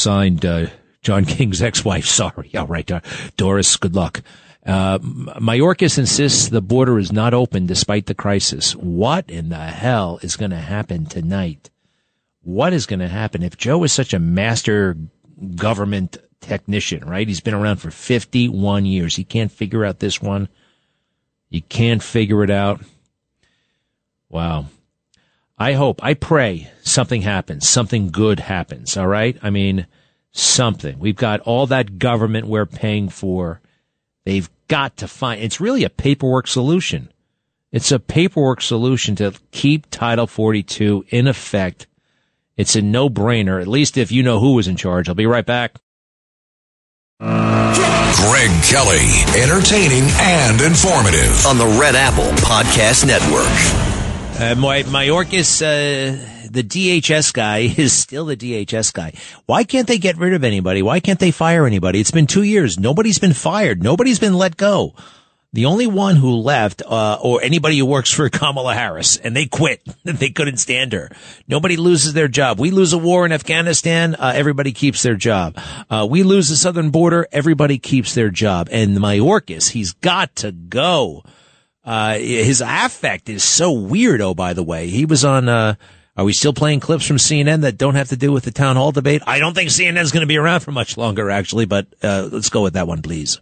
S3: Signed, uh, John King's ex-wife. Sorry. All right. Doris, good luck. Uh, Mayorkas insists the border is not open despite the crisis. What in the hell is going to happen tonight? What is going to happen if Joe is such a master government technician, right? He's been around for 51 years. He can't figure out this one. You can't figure it out. Wow. I hope, I pray something happens, something good happens. All right. I mean, something. We've got all that government we're paying for. They've got to find, it's really a paperwork solution. It's a paperwork solution to keep Title 42 in effect. It's a no brainer, at least if you know who was in charge. I'll be right back.
S1: Greg Kelly, entertaining and informative.
S2: on the Red Apple Podcast Network.
S3: Uh, my, Mayorkas, uh, the DHS guy is still the DHS guy. Why can't they get rid of anybody? Why can't they fire anybody? It's been two years. Nobody's been fired. Nobody's been let go. The only one who left, uh, or anybody who works for Kamala Harris, and they quit. they couldn't stand her. Nobody loses their job. We lose a war in Afghanistan, uh, everybody keeps their job. Uh, we lose the southern border, everybody keeps their job. And Mayorkas, he's got to go. Uh, his affect is so weird. Oh, by the way, he was on, uh, are we still playing clips from CNN that don't have to do with the town hall debate? I don't think CNN is going to be around for much longer, actually, but uh, let's go with that one, please.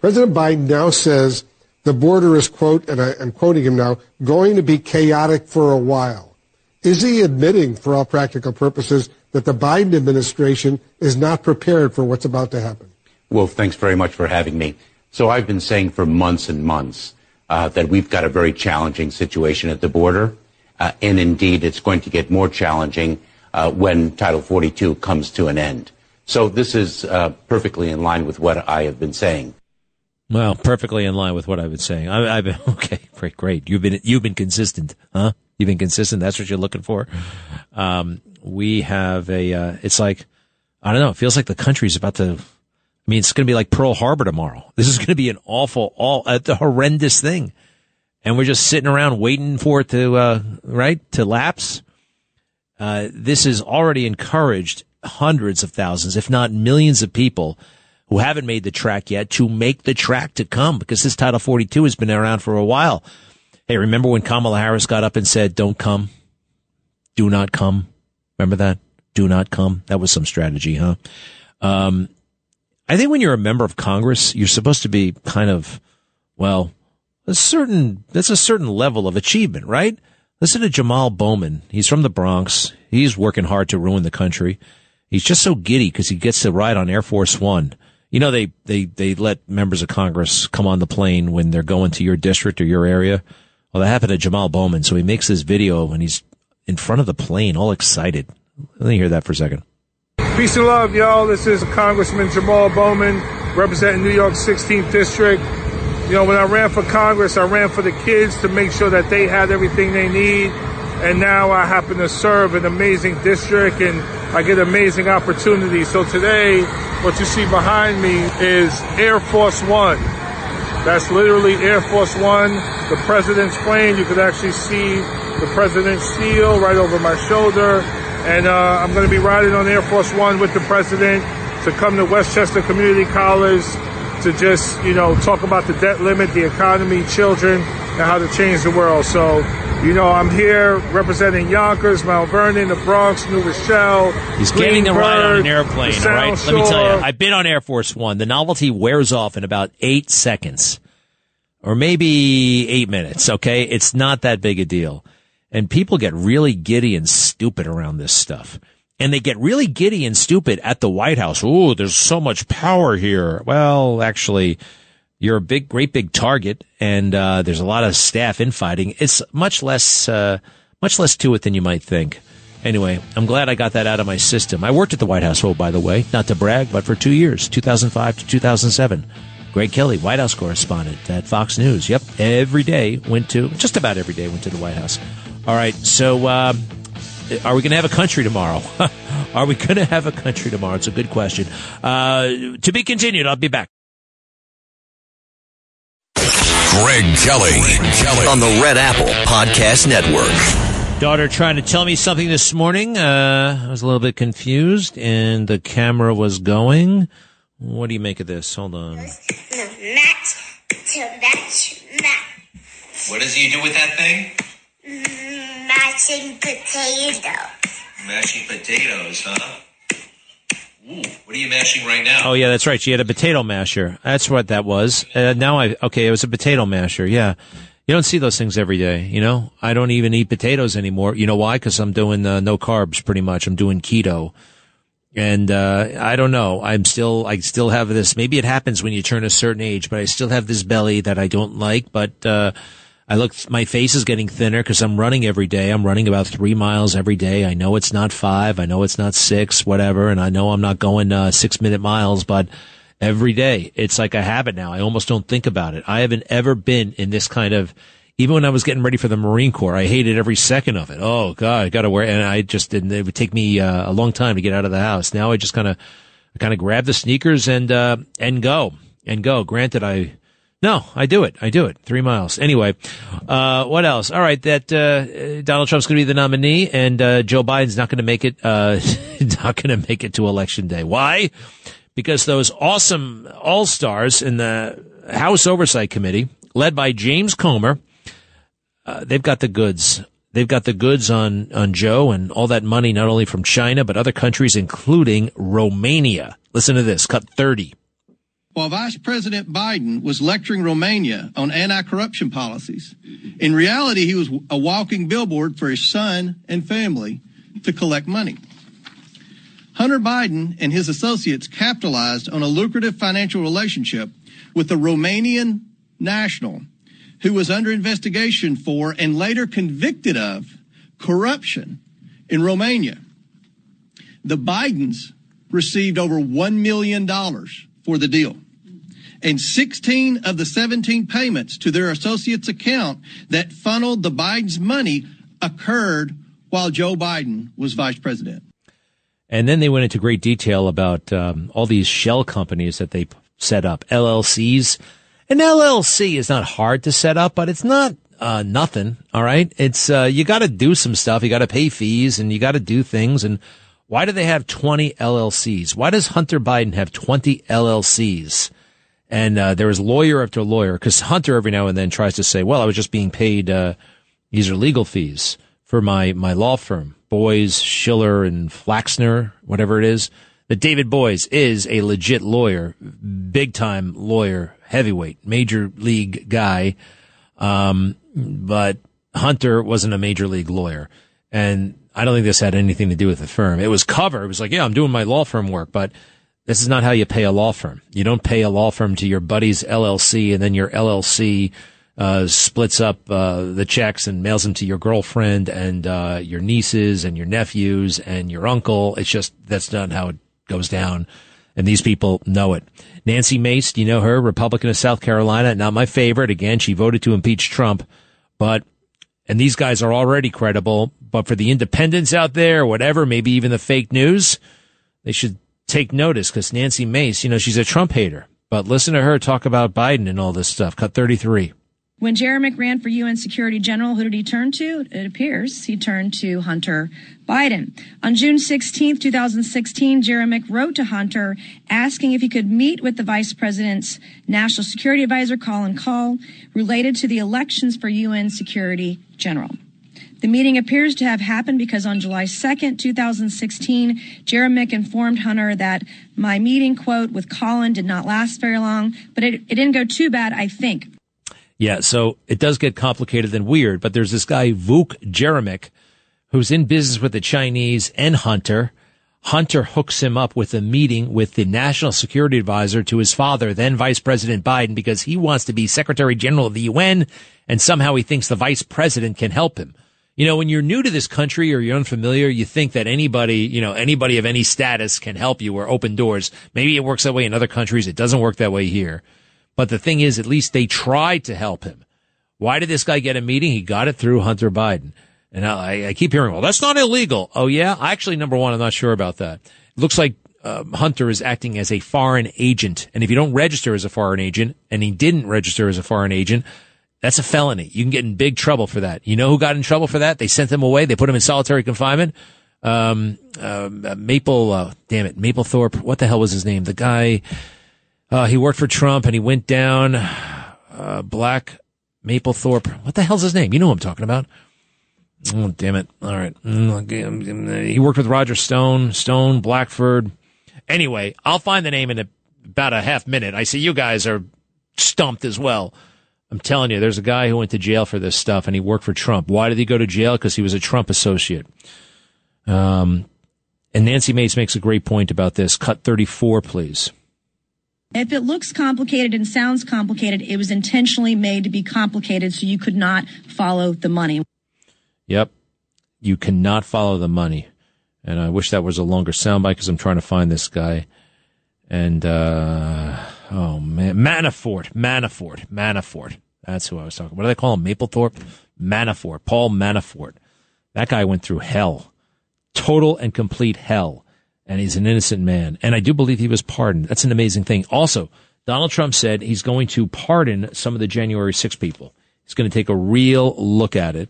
S13: President Biden now says the border is, quote, and I, am quoting him now, going to be chaotic for a while. Is he admitting, for all practical purposes, that the Biden administration is not prepared for what's about to happen?
S8: Well, thanks very much for having me. So I've been saying for months and months uh, that we've got a very challenging situation at the border. Uh, and indeed, it's going to get more challenging uh, when Title 42 comes to an end. So this is uh, perfectly in line with what I have been saying.
S3: Well, perfectly in line with what I've been saying. I, have been okay, great, great. You've been you've been consistent, huh? You've been consistent. That's what you're looking for. Um, we have a. Uh, it's like I don't know. It feels like the country's about to. I mean, it's going to be like Pearl Harbor tomorrow. This is going to be an awful, all a horrendous thing and we're just sitting around waiting for it to uh, right to lapse. Uh, this has already encouraged hundreds of thousands, if not millions, of people who haven't made the track yet to make the track to come because this Title 42 has been around for a while. Hey, remember when Kamala Harris got up and said, "Don't come, do not come." Remember that? Do not come. That was some strategy, huh? Um, I think when you're a member of Congress, you're supposed to be kind of, well, a certain that's a certain level of achievement, right? Listen to Jamal Bowman. He's from the Bronx. He's working hard to ruin the country. He's just so giddy because he gets to ride on Air Force One. You know, they, they, they let members of Congress come on the plane when they're going to your district or your area. Well, that happened to Jamal Bowman. So he makes this video and he's in front of the plane, all excited. Let me hear that for a second.
S14: Peace and love, y'all. This is Congressman Jamal Bowman representing New York 16th District. You know, when I ran for Congress, I ran for the kids to make sure that they had everything they need. And now I happen to serve an amazing district and I get amazing opportunities. So today, what you see behind me is Air Force One. That's literally Air Force One, the president's plane. You could actually see the president's seal right over my shoulder. And uh, I'm going to be riding on Air Force One with the president to come to Westchester Community College to just, you know, talk about the debt limit, the economy, children, and how to change the world. So, you know, I'm here representing Yonkers, Mount Vernon, the Bronx, New Rochelle.
S3: He's getting a ride on an airplane, all right? Let me tell you, I've been on Air Force One. The novelty wears off in about eight seconds or maybe eight minutes, okay? It's not that big a deal. And people get really giddy and stupid around this stuff and they get really giddy and stupid at the White House. Oh, there's so much power here. Well, actually, you're a big, great big target, and uh, there's a lot of staff infighting. It's much less, uh, much less to it than you might think. Anyway, I'm glad I got that out of my system. I worked at the White House, oh, by the way, not to brag, but for two years, 2005 to 2007. Greg Kelly, White House correspondent at Fox News. Yep, every day went to, just about every day went to the White House. All right, so. Uh, are we going to have a country tomorrow? Are we going to have a country tomorrow? It's a good question. Uh, to be continued. I'll be back.
S1: Greg Kelly. Greg Kelly
S2: on the Red Apple Podcast Network.
S3: Daughter trying to tell me something this morning. Uh, I was a little bit confused, and the camera was going. What do you make of this? Hold on. Match to match match.
S15: What does he do with that thing?
S16: Mashing potatoes.
S15: Mashing potatoes, huh? Ooh, what are you mashing right now?
S3: Oh yeah, that's right. She had a potato masher. That's what that was. Uh, now I okay, it was a potato masher. Yeah, you don't see those things every day. You know, I don't even eat potatoes anymore. You know why? Because I'm doing uh, no carbs pretty much. I'm doing keto, and uh, I don't know. I'm still I still have this. Maybe it happens when you turn a certain age, but I still have this belly that I don't like. But uh, I look, my face is getting thinner because I'm running every day. I'm running about three miles every day. I know it's not five. I know it's not six, whatever. And I know I'm not going uh, six minute miles, but every day it's like a habit now. I almost don't think about it. I haven't ever been in this kind of, even when I was getting ready for the Marine Corps, I hated every second of it. Oh God, I got to wear, and I just didn't, it would take me uh, a long time to get out of the house. Now I just kind of, kind of grab the sneakers and, uh, and go and go. Granted, I, No, I do it. I do it. Three miles. Anyway, uh, what else? All right, that uh, Donald Trump's going to be the nominee, and uh, Joe Biden's not going to make it. Uh, not going to make it to election day. Why? Because those awesome all stars in the House Oversight Committee, led by James Comer, uh, they've got the goods. They've got the goods on on Joe and all that money, not only from China but other countries, including Romania. Listen to this. Cut thirty.
S16: While Vice President Biden was lecturing Romania on anti-corruption policies, in reality, he was a walking billboard for his son and family to collect money. Hunter Biden and his associates capitalized on a lucrative financial relationship with a Romanian national who was under investigation for and later convicted of corruption in Romania. The Bidens received over $1 million for the deal. And 16 of the 17 payments to their associates' account that funneled the Biden's money occurred while Joe Biden was vice president.
S3: And then they went into great detail about um, all these shell companies that they set up, LLCs. An LLC is not hard to set up, but it's not uh, nothing. All right, it's uh, you got to do some stuff. You got to pay fees, and you got to do things. And why do they have twenty LLCs? Why does Hunter Biden have twenty LLCs? And uh, there was lawyer after lawyer because Hunter every now and then tries to say, "Well, I was just being paid. Uh, these are legal fees for my my law firm, Boies, Schiller, and Flexner, whatever it is." That David Boies is a legit lawyer, big time lawyer, heavyweight, major league guy. Um, but Hunter wasn't a major league lawyer, and I don't think this had anything to do with the firm. It was cover. It was like, yeah, I'm doing my law firm work, but this is not how you pay a law firm. You don't pay a law firm to your buddy's LLC and then your LLC uh, splits up uh, the checks and mails them to your girlfriend and uh, your nieces and your nephews and your uncle. It's just that's not how it goes down. And these people know it. Nancy Mace, do you know her? Republican of South Carolina. Not my favorite. Again, she voted to impeach Trump, but and these guys are already credible. But for the independents out there, whatever, maybe even the fake news, they should take notice because Nancy Mace, you know, she's a Trump hater. But listen to her talk about Biden and all this stuff. Cut 33.
S17: When Jeremic ran for UN Security General, who did he turn to? It appears he turned to Hunter Biden. On June 16, 2016, Jeremic wrote to Hunter asking if he could meet with the vice president's national security advisor, Colin Kahl, related to the elections for UN Security General. The meeting appears to have happened because on July 2nd, 2016, Jeremic informed Hunter that my meeting, quote, with Colin did not last very long, but it, it didn't go too bad, I think.
S3: Yeah, so it does get complicated and weird, but there's this guy, Vuk Jeremic, who's in business with the Chinese and Hunter. Hunter hooks him up with a meeting with the national security advisor to his father, then Vice President Biden, because he wants to be Secretary General of the UN, and somehow he thinks the vice president can help him. You know, when you're new to this country or you're unfamiliar, you think that anybody, you know, anybody of any status can help you or open doors. Maybe it works that way in other countries. It doesn't work that way here. But the thing is, at least they tried to help him. Why did this guy get a meeting? He got it through Hunter Biden. And I, I keep hearing, well, that's not illegal. Oh, yeah? Actually, number one, I'm not sure about that. It looks like uh, Hunter is acting as a foreign agent. And if you don't register as a foreign agent, and he didn't register as a foreign agent, that's a felony. You can get in big trouble for that. You know who got in trouble for that? They sent them away. They put them in solitary confinement. Um, uh, Maple, uh, damn it, Mapplethorpe. What the hell was his name? The guy, uh, he worked for Trump and he went down, uh, Black Mapplethorpe. What the hell's his name? You know who I'm talking about. Oh, damn it. All right. He worked with Roger Stone, Stone, Blackford. Anyway, I'll find the name in about a half minute. I see you guys are stumped as well. I'm telling you, there's a guy who went to jail for this stuff and he worked for Trump. Why did he go to jail? Because he was a Trump associate. Um, and Nancy Mace makes a great point about this. Cut 34, please.
S17: If it looks complicated and sounds complicated, it was intentionally made to be complicated so you could not follow the money.
S3: Yep. You cannot follow the money. And I wish that was a longer soundbite because I'm trying to find this guy. And, uh, oh man, Manafort, Manafort, Manafort. That's who I was talking. What do they call him? Mapplethorpe, Manafort, Paul Manafort. That guy went through hell, total and complete hell, and he's an innocent man. And I do believe he was pardoned. That's an amazing thing. Also, Donald Trump said he's going to pardon some of the January 6 people. He's going to take a real look at it.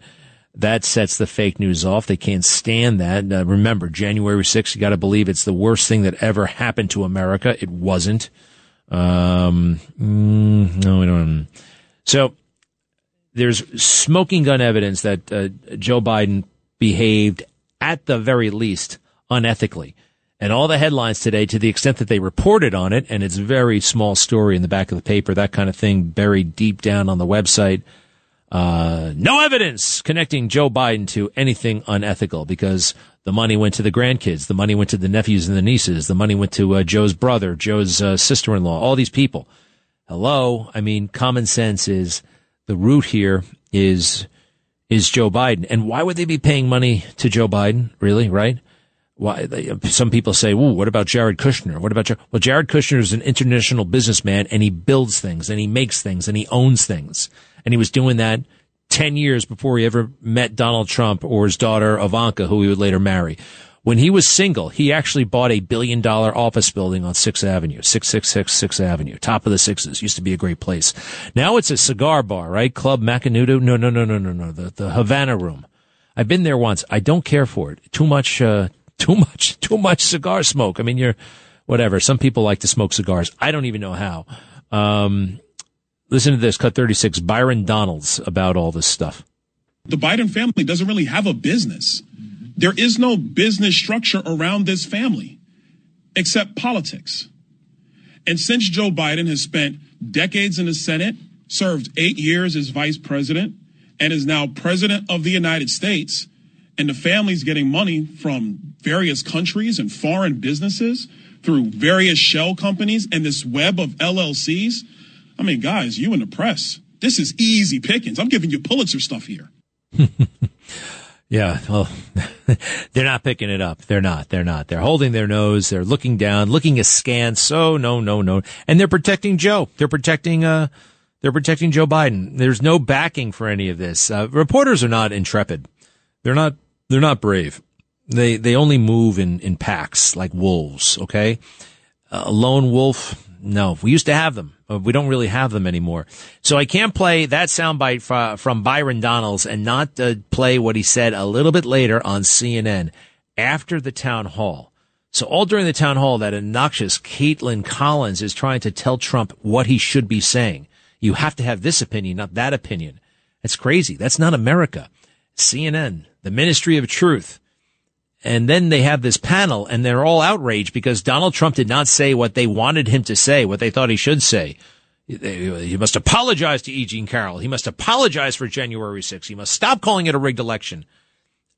S3: That sets the fake news off. They can't stand that. Remember, January 6th, you got to believe it's the worst thing that ever happened to America. It wasn't. Um, mm, no, we don't. So there's smoking gun evidence that uh, Joe Biden behaved at the very least unethically. And all the headlines today, to the extent that they reported on it, and it's a very small story in the back of the paper, that kind of thing buried deep down on the website. Uh, no evidence connecting Joe Biden to anything unethical because the money went to the grandkids, the money went to the nephews and the nieces, the money went to uh, Joe's brother, Joe's uh, sister-in-law, all these people. Hello, I mean, common sense is the root here is is Joe Biden, and why would they be paying money to Joe Biden? Really, right? Why? They, some people say, "Ooh, what about Jared Kushner? What about Jared? well, Jared Kushner is an international businessman, and he builds things, and he makes things, and he owns things." And he was doing that 10 years before he ever met Donald Trump or his daughter Ivanka, who he would later marry. When he was single, he actually bought a billion dollar office building on 6th Avenue, 666 6th Avenue, top of the sixes. Used to be a great place. Now it's a cigar bar, right? Club Macanudo. No, no, no, no, no, no. The, the Havana room. I've been there once. I don't care for it. Too much, uh, too much, too much cigar smoke. I mean, you're, whatever. Some people like to smoke cigars. I don't even know how. Um, Listen to this, cut 36, Byron Donalds about all this stuff.
S18: The Biden family doesn't really have a business. There is no business structure around this family except politics. And since Joe Biden has spent decades in the Senate, served eight years as vice president, and is now president of the United States, and the family's getting money from various countries and foreign businesses through various shell companies and this web of LLCs, I mean, guys, you in the press, this is easy pickings. I'm giving you Pulitzer stuff here.
S3: yeah, well, they're not picking it up. They're not. They're not. They're holding their nose. They're looking down, looking askance. Oh, no, no, no. And they're protecting Joe. They're protecting, uh, they're protecting Joe Biden. There's no backing for any of this. Uh, reporters are not intrepid. They're not, they're not brave. They, they only move in, in packs like wolves. Okay. A lone wolf. No, we used to have them. We don't really have them anymore. So I can't play that soundbite from, Byron Donalds and not uh, play what he said a little bit later on CNN after the town hall. So all during the town hall, that obnoxious Kaitlan Collins is trying to tell Trump what he should be saying. You have to have this opinion, not that opinion. That's crazy. That's not America. CNN, the Ministry of Truth. And then they have this panel and they're all outraged because Donald Trump did not say what they wanted him to say, what they thought he should say. He must apologize to E. Jean Carroll. He must apologize for January 6th. He must stop calling it a rigged election.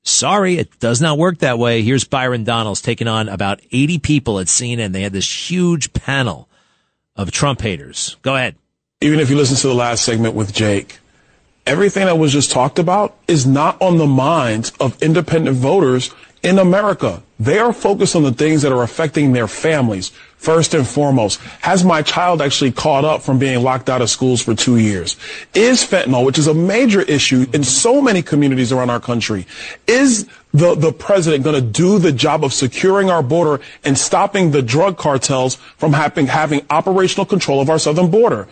S3: Sorry, it does not work that way. Here's Byron Donalds taking on about 80 people at CNN. They had this huge panel of Trump haters. Go ahead.
S19: Even if you listen to the last segment with Jake, everything that was just talked about is not on the minds of independent voters in America. They are focused on the things that are affecting their families first and foremost. Has my child actually caught up from being locked out of schools for two years? Is fentanyl, which is a major issue in so many communities around our country, is the, the president going to do the job of securing our border and stopping the drug cartels from having, having operational control of our southern border?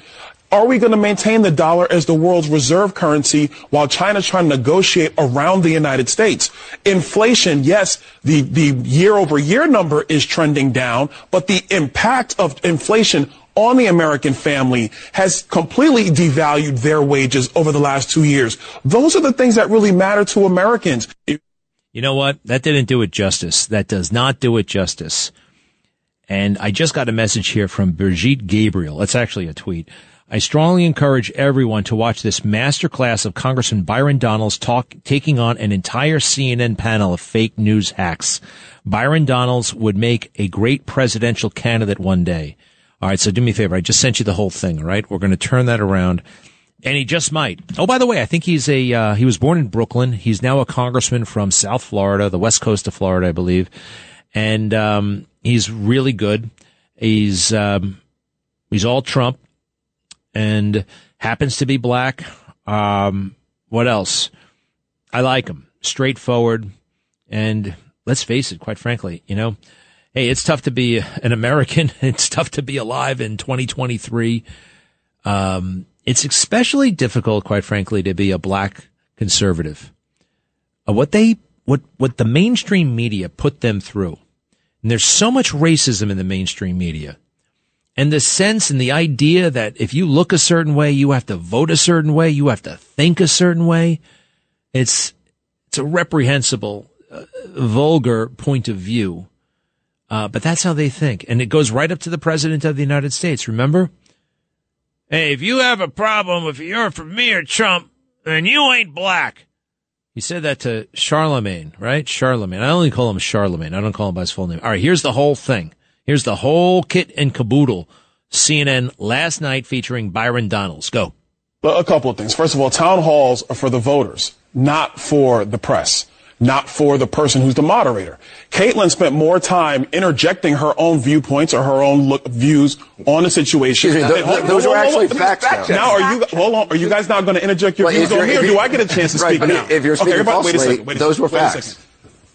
S19: Are we going to maintain the dollar as the world's reserve currency while China's trying to negotiate around the United States? Inflation, yes, the, the year over year number is trending down, but the impact of inflation on the American family has completely devalued their wages over the last two years. Those are the things that really matter to Americans.
S3: You know what? That didn't do it justice. That does not do it justice. And I just got a message here from Brigitte Gabriel. It's actually a tweet. I strongly encourage everyone to watch this masterclass of Congressman Byron Donalds talk, taking on an entire CNN panel of fake news hacks. Byron Donalds would make a great presidential candidate one day. All right. So do me a favor. I just sent you the whole thing. All right. We're going to turn that around. And he just might. Oh, by the way, I think he's a, uh, he was born in Brooklyn. He's now a congressman from South Florida, the west coast of Florida, I believe. And, um, he's really good. He's, um, he's all Trump and happens to be black. Um, what else? I like him. Straightforward. And let's face it, quite frankly, you know, hey, it's tough to be an American. It's tough to be alive in 2023. Um, it's especially difficult, quite frankly, to be a black conservative. Uh, what they, what, what the mainstream media put them through. And there's so much racism in the mainstream media. And the sense and the idea that if you look a certain way, you have to vote a certain way, you have to think a certain way. It's, it's a reprehensible, uh, vulgar point of view. Uh, but that's how they think. And it goes right up to the president of the United States. Remember? Hey, if you have a problem, if you're for me or Trump, then you ain't black. He said that to Charlemagne, right? Charlemagne. I only call him Charlemagne. I don't call him by his full name. All right, here's the whole thing. Here's the whole kit and caboodle. CNN last night featuring Byron Donalds. Go.
S19: A couple of things. First of all, town halls are for the voters, not for the press not for the person who's the moderator. Kaitlan spent more time interjecting her own viewpoints or her own look, views on the situation.
S20: Me, those, those are actually facts.
S19: Now, are you hold on? Are you guys not going to interject your well, views on me, or do I get a chance to
S20: right,
S19: speak now?
S20: If you're speaking okay, falsely, wait a second, wait a those were facts.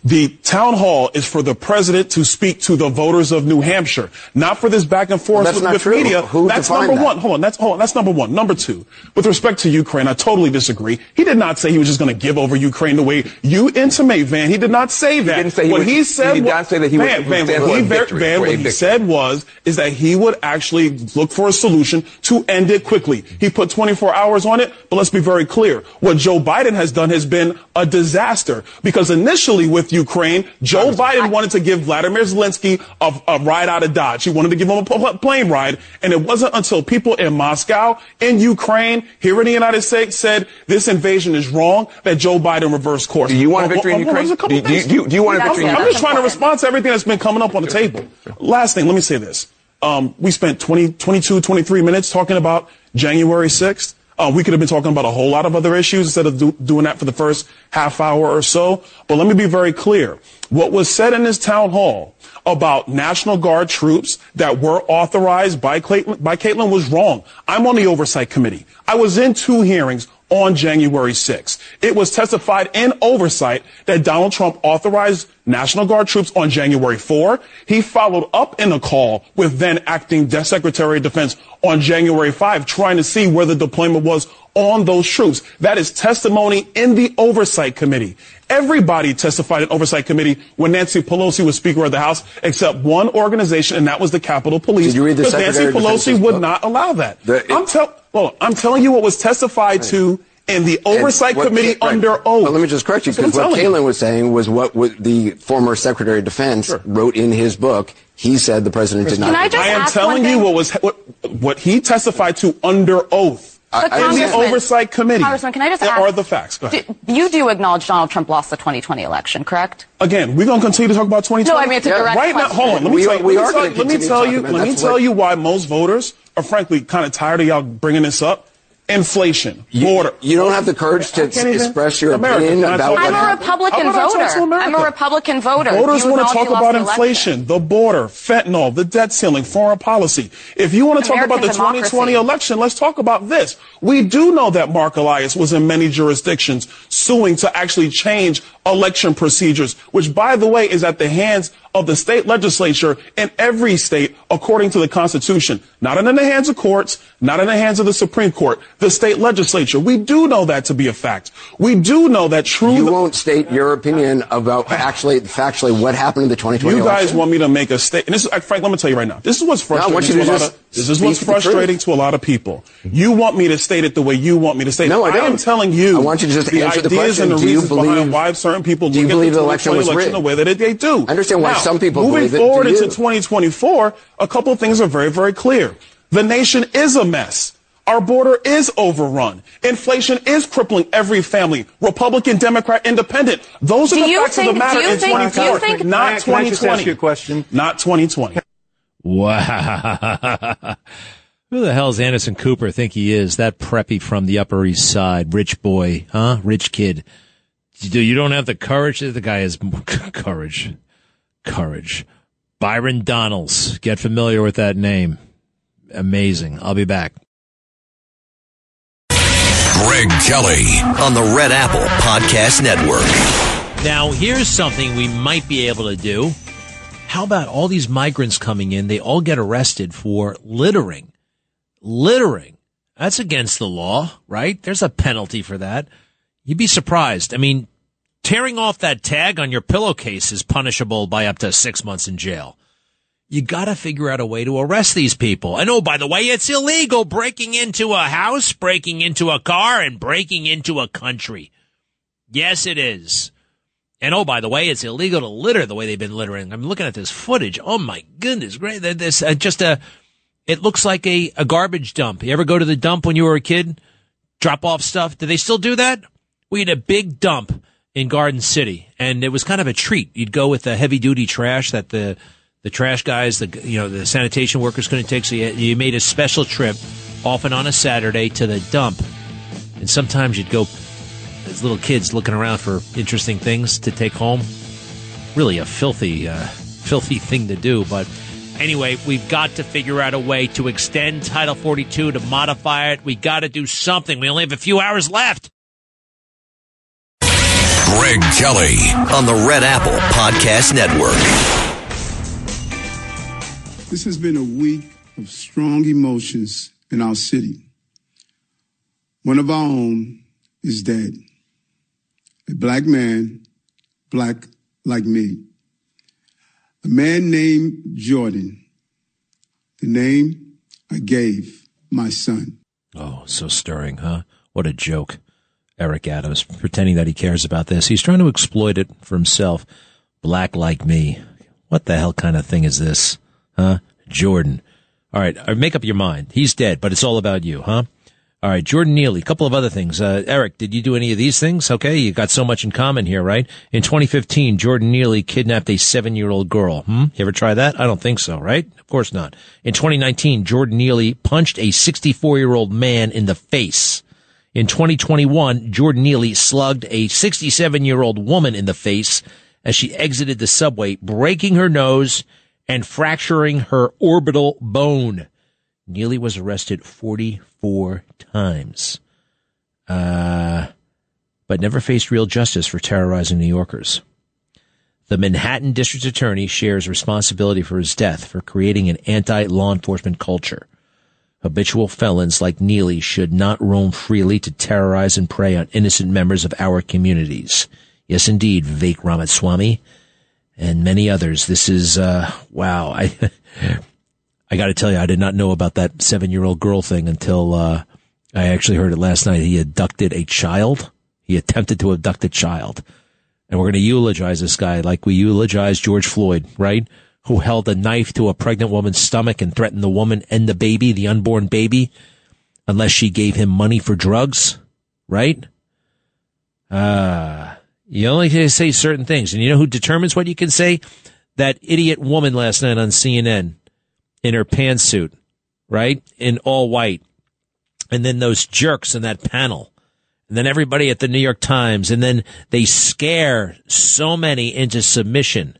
S19: The town hall is for the president to speak to the voters of New Hampshire, not for this back and forth
S20: well,
S19: with,
S20: with
S19: media.
S20: Who
S19: that's number
S20: that?
S19: one. Hold on. That's hold on. That's number one. Number two, with respect to Ukraine, I totally disagree. He did not say he was just going to give over Ukraine the way you intimate, Van. He did not say that.
S20: He didn't say he
S19: what
S20: would,
S19: he said.
S20: He did not say that he
S19: Van,
S20: would.
S19: Van, Van, what he,
S20: victory,
S19: Van, what he said was is that he would actually look for a solution to end it quickly. He put 24 hours on it, but let's be very clear. What Joe Biden has done has been a disaster because initially with Ukraine, Joe Biden wanted to give Vladimir Zelensky a, a, ride out of Dodge. He wanted to give him a plane ride. And it wasn't until people in Moscow, in Ukraine, here in the United States said this invasion is wrong that Joe Biden reversed course.
S20: Do you want a victory in Ukraine?
S19: Do
S20: you, do, you, do you, want a victory
S19: I'm, I'm just trying to respond to everything that's been coming up on the table. Last thing, let me say this. Um, we spent 20, 22, 23 minutes talking about January 6th. Uh, we could have been talking about a whole lot of other issues instead of do, doing that for the first half hour or so. But let me be very clear. What was said in this town hall about National Guard troops that were authorized by Kaitlan, by Kaitlan was wrong. I'm on the oversight committee. I was in two hearings on January 6th. It was testified in oversight that Donald Trump authorized National Guard troops on January 4. He followed up in a call with then acting Secretary of Defense on January 5, trying to see where the deployment was on those troops. That is testimony in the Oversight Committee. Everybody testified in Oversight Committee when Nancy Pelosi was Speaker of the House, except one organization, and that was the Capitol Police.
S20: Did you read the
S19: because Nancy Pelosi would
S20: book?
S19: not allow that.
S20: The, it,
S19: I'm, tell, well, I'm telling you what was testified right. to in the Oversight what, Committee right. under oath.
S20: But let me just correct you, because what, what Kaitlan was saying was what, what the former Secretary of Defense sure. wrote in his book. He said the president did not.
S7: Can I, just
S19: I am
S7: ask
S19: telling you what was what, what he testified to under oath.
S7: But
S19: in the Oversight Committee.
S7: Congressman, can I just
S19: there
S7: ask?
S19: are the facts. Go ahead.
S7: Do, you do acknowledge Donald Trump lost the 2020 election, correct?
S19: Again, we're going to continue to talk about 2020.
S7: No, I mean it's a direct
S19: right
S7: question.
S19: now. Hold on. Let me
S20: we
S19: tell you.
S20: We
S19: let me tell, let me tell you.
S20: Let
S19: me tell
S20: what,
S19: you why most voters are frankly kind of tired of y'all bringing this up. Inflation, border.
S20: You, you don't have the courage to express your
S19: America,
S20: opinion about what
S7: I'm a Republican voter. I'm a Republican voter.
S19: Voters
S7: you
S19: want to talk about inflation, the border, fentanyl, the debt ceiling, foreign policy. If you want to talk about the
S7: American
S19: 2020 election, let's talk about this. We do know that Marc Elias was in many jurisdictions suing to actually change election procedures, which, by the way, is at the hands of the state legislature in every state according to the Constitution. Not in the hands of courts, not in the hands of the Supreme Court, the state legislature. We do know that to be a fact. We do know that true.
S20: You won't state your opinion about actually, factually what happened in the 2020
S19: You guys
S20: election?
S19: want me to make a statement. This is, uh, Frank, let me tell you right now. This is what's frustrating.
S20: you
S19: to a lot of, this is what's frustrating to a lot of people. You want me to state it the way you want me to state
S20: No,
S19: it.
S20: I don't.
S19: am telling you.
S20: I want you to just
S19: the
S20: answer the question.
S19: and the
S20: Do you
S19: behind
S20: believe-
S19: why certain people
S20: do you believe the election
S19: 2020
S20: was rigged?
S19: the way that it, they do.
S20: I understand why
S19: Now,
S20: some people
S19: moving
S20: believe
S19: forward
S20: Do
S19: into 2024, a couple of things are very, very clear. The nation is a mess. Our border is overrun. Inflation is crippling every family. Republican, Democrat, Independent. Those are
S7: Do
S19: the
S7: you
S19: facts of the matter in
S7: think-
S19: 2024,
S7: think-
S19: not
S10: Can I- can I
S19: 2020.
S10: ask you a question?
S19: Not 2020.
S3: Wow. Who the hell's Anderson Cooper think he is? That preppy from the Upper East Side, rich boy, huh? Rich kid. You you don't have the courage. The guy has courage, courage. Byron Donalds. Get familiar with that name. Amazing. I'll be back.
S1: Greg Kelly.
S2: on the Red Apple Podcast Network.
S3: Now, here's something we might be able to do. how about all these migrants coming in? They all get arrested for littering. Littering. That's against the law, right? There's a penalty for that. You'd be surprised. I mean, tearing off that tag on your pillowcase is punishable by up to six months in jail. You gotta figure out a way to arrest these people. And oh, by the way, it's illegal breaking into a house, breaking into a car, and breaking into a country. Yes, it is. And oh, by the way, it's illegal to litter the way they've been littering. I'm looking at this footage. Oh my goodness, great! This uh, just a, it looks like a, a garbage dump. You ever go to the dump when you were a kid? Drop off stuff. Do they still do that? We had a big dump in Garden City, and it was kind of a treat. You'd go with the heavy duty trash that the the trash guys, the you know the sanitation workers couldn't take. So you, you made a special trip, often on a Saturday, to the dump, and sometimes you'd go as little kids looking around for interesting things to take home. Really a filthy, uh, filthy thing to do. But anyway, we've got to figure out a way to extend Title 42 to modify it. We got to do something. We only have a few hours left.
S1: Greg Kelly
S2: on the Red Apple Podcast Network.
S21: This has been a week of strong emotions in our city. One of our own is dead a black man, black like me. A man named Jordan, the name I gave my son.
S3: Oh, so stirring, huh? What a joke. Eric Adams pretending that he cares about this. He's trying to exploit it for himself. Black like me. What the hell kind of thing is this? Huh? Jordan. All right, uh, make up your mind. He's dead, but it's all about you, huh? All right, Jordan Neely, a couple of other things. Uh, Eric, did you do any of these things? Okay, you got so much in common here, right? In 2015, Jordan Neely kidnapped a seven-year-old girl. Hmm? You ever try that? I don't think so, right? Of course not. In 2019, Jordan Neely punched a 64-year-old man in the face. In 2021, Jordan Neely slugged a 67-year-old woman in the face as she exited the subway, breaking her nose and fracturing her orbital bone. Neely was arrested 44 times, uh, but never faced real justice for terrorizing New Yorkers. The Manhattan District Attorney shares responsibility for his death for creating an anti-law enforcement culture. Habitual felons like Neely should not roam freely to terrorize and prey on innocent members of our communities. Yes, indeed, Vivek Ramaswamy and many others. This is, uh, wow. I, I got to tell you, I did not know about that seven year old girl thing until uh, I actually heard it last night. He abducted a child. He attempted to abduct a child. And we're going to eulogize this guy like we eulogized George Floyd, right? Who held a knife to a pregnant woman's stomach and threatened the woman and the baby, the unborn baby, unless she gave him money for drugs, right? Uh, you only say certain things. And you know who determines what you can say? That idiot woman last night on CNN in her pantsuit, right? In all white. And then those jerks in that panel. And then everybody at the New York Times. And then they scare so many into submission.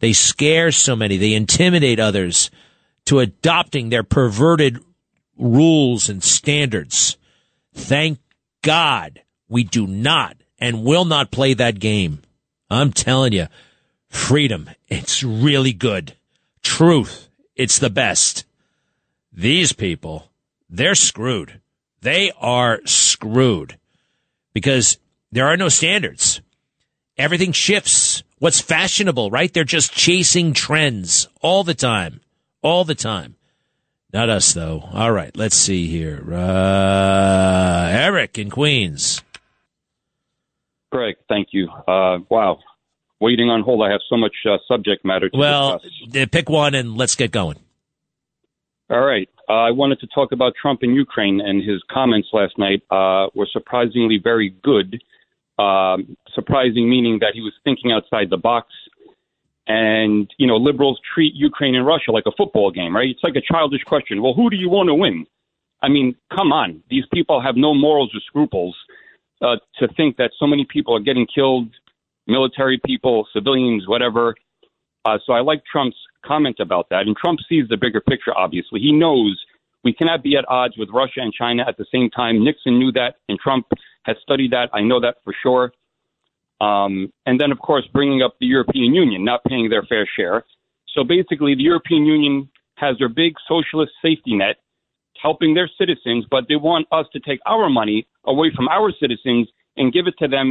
S3: They scare so many. They intimidate others to adopting their perverted rules and standards. Thank God we do not and will not play that game. I'm telling you, freedom, it's really good. Truth, it's the best. These people, they're screwed. They are screwed because there are no standards. Everything shifts. What's fashionable, right? They're just chasing trends all the time. All the time. Not us, though. All right, let's see here. Uh, Eric in Queens.
S22: Greg, thank you. Uh, wow, waiting on hold. I have so much uh, subject matter to
S3: well,
S22: discuss.
S3: pick one and let's get going.
S22: All right. Uh, I wanted to talk about Trump in Ukraine and his comments last night uh, were surprisingly very good. Um, surprising meaning that he was thinking outside the box. And, you know, liberals treat Ukraine and Russia like a football game, right? It's like a childish question. Well, who do you want to win? I mean, come on. These people have no morals or scruples uh, to think that so many people are getting killed military people, civilians, whatever. Uh, so I like Trump's comment about that. And Trump sees the bigger picture, obviously. He knows we cannot be at odds with Russia and China at the same time. Nixon knew that, and Trump has studied that. I know that for sure. Um, and then, of course, bringing up the European Union not paying their fair share. So basically, the European Union has their big socialist safety net helping their citizens, but they want us to take our money away from our citizens and give it to them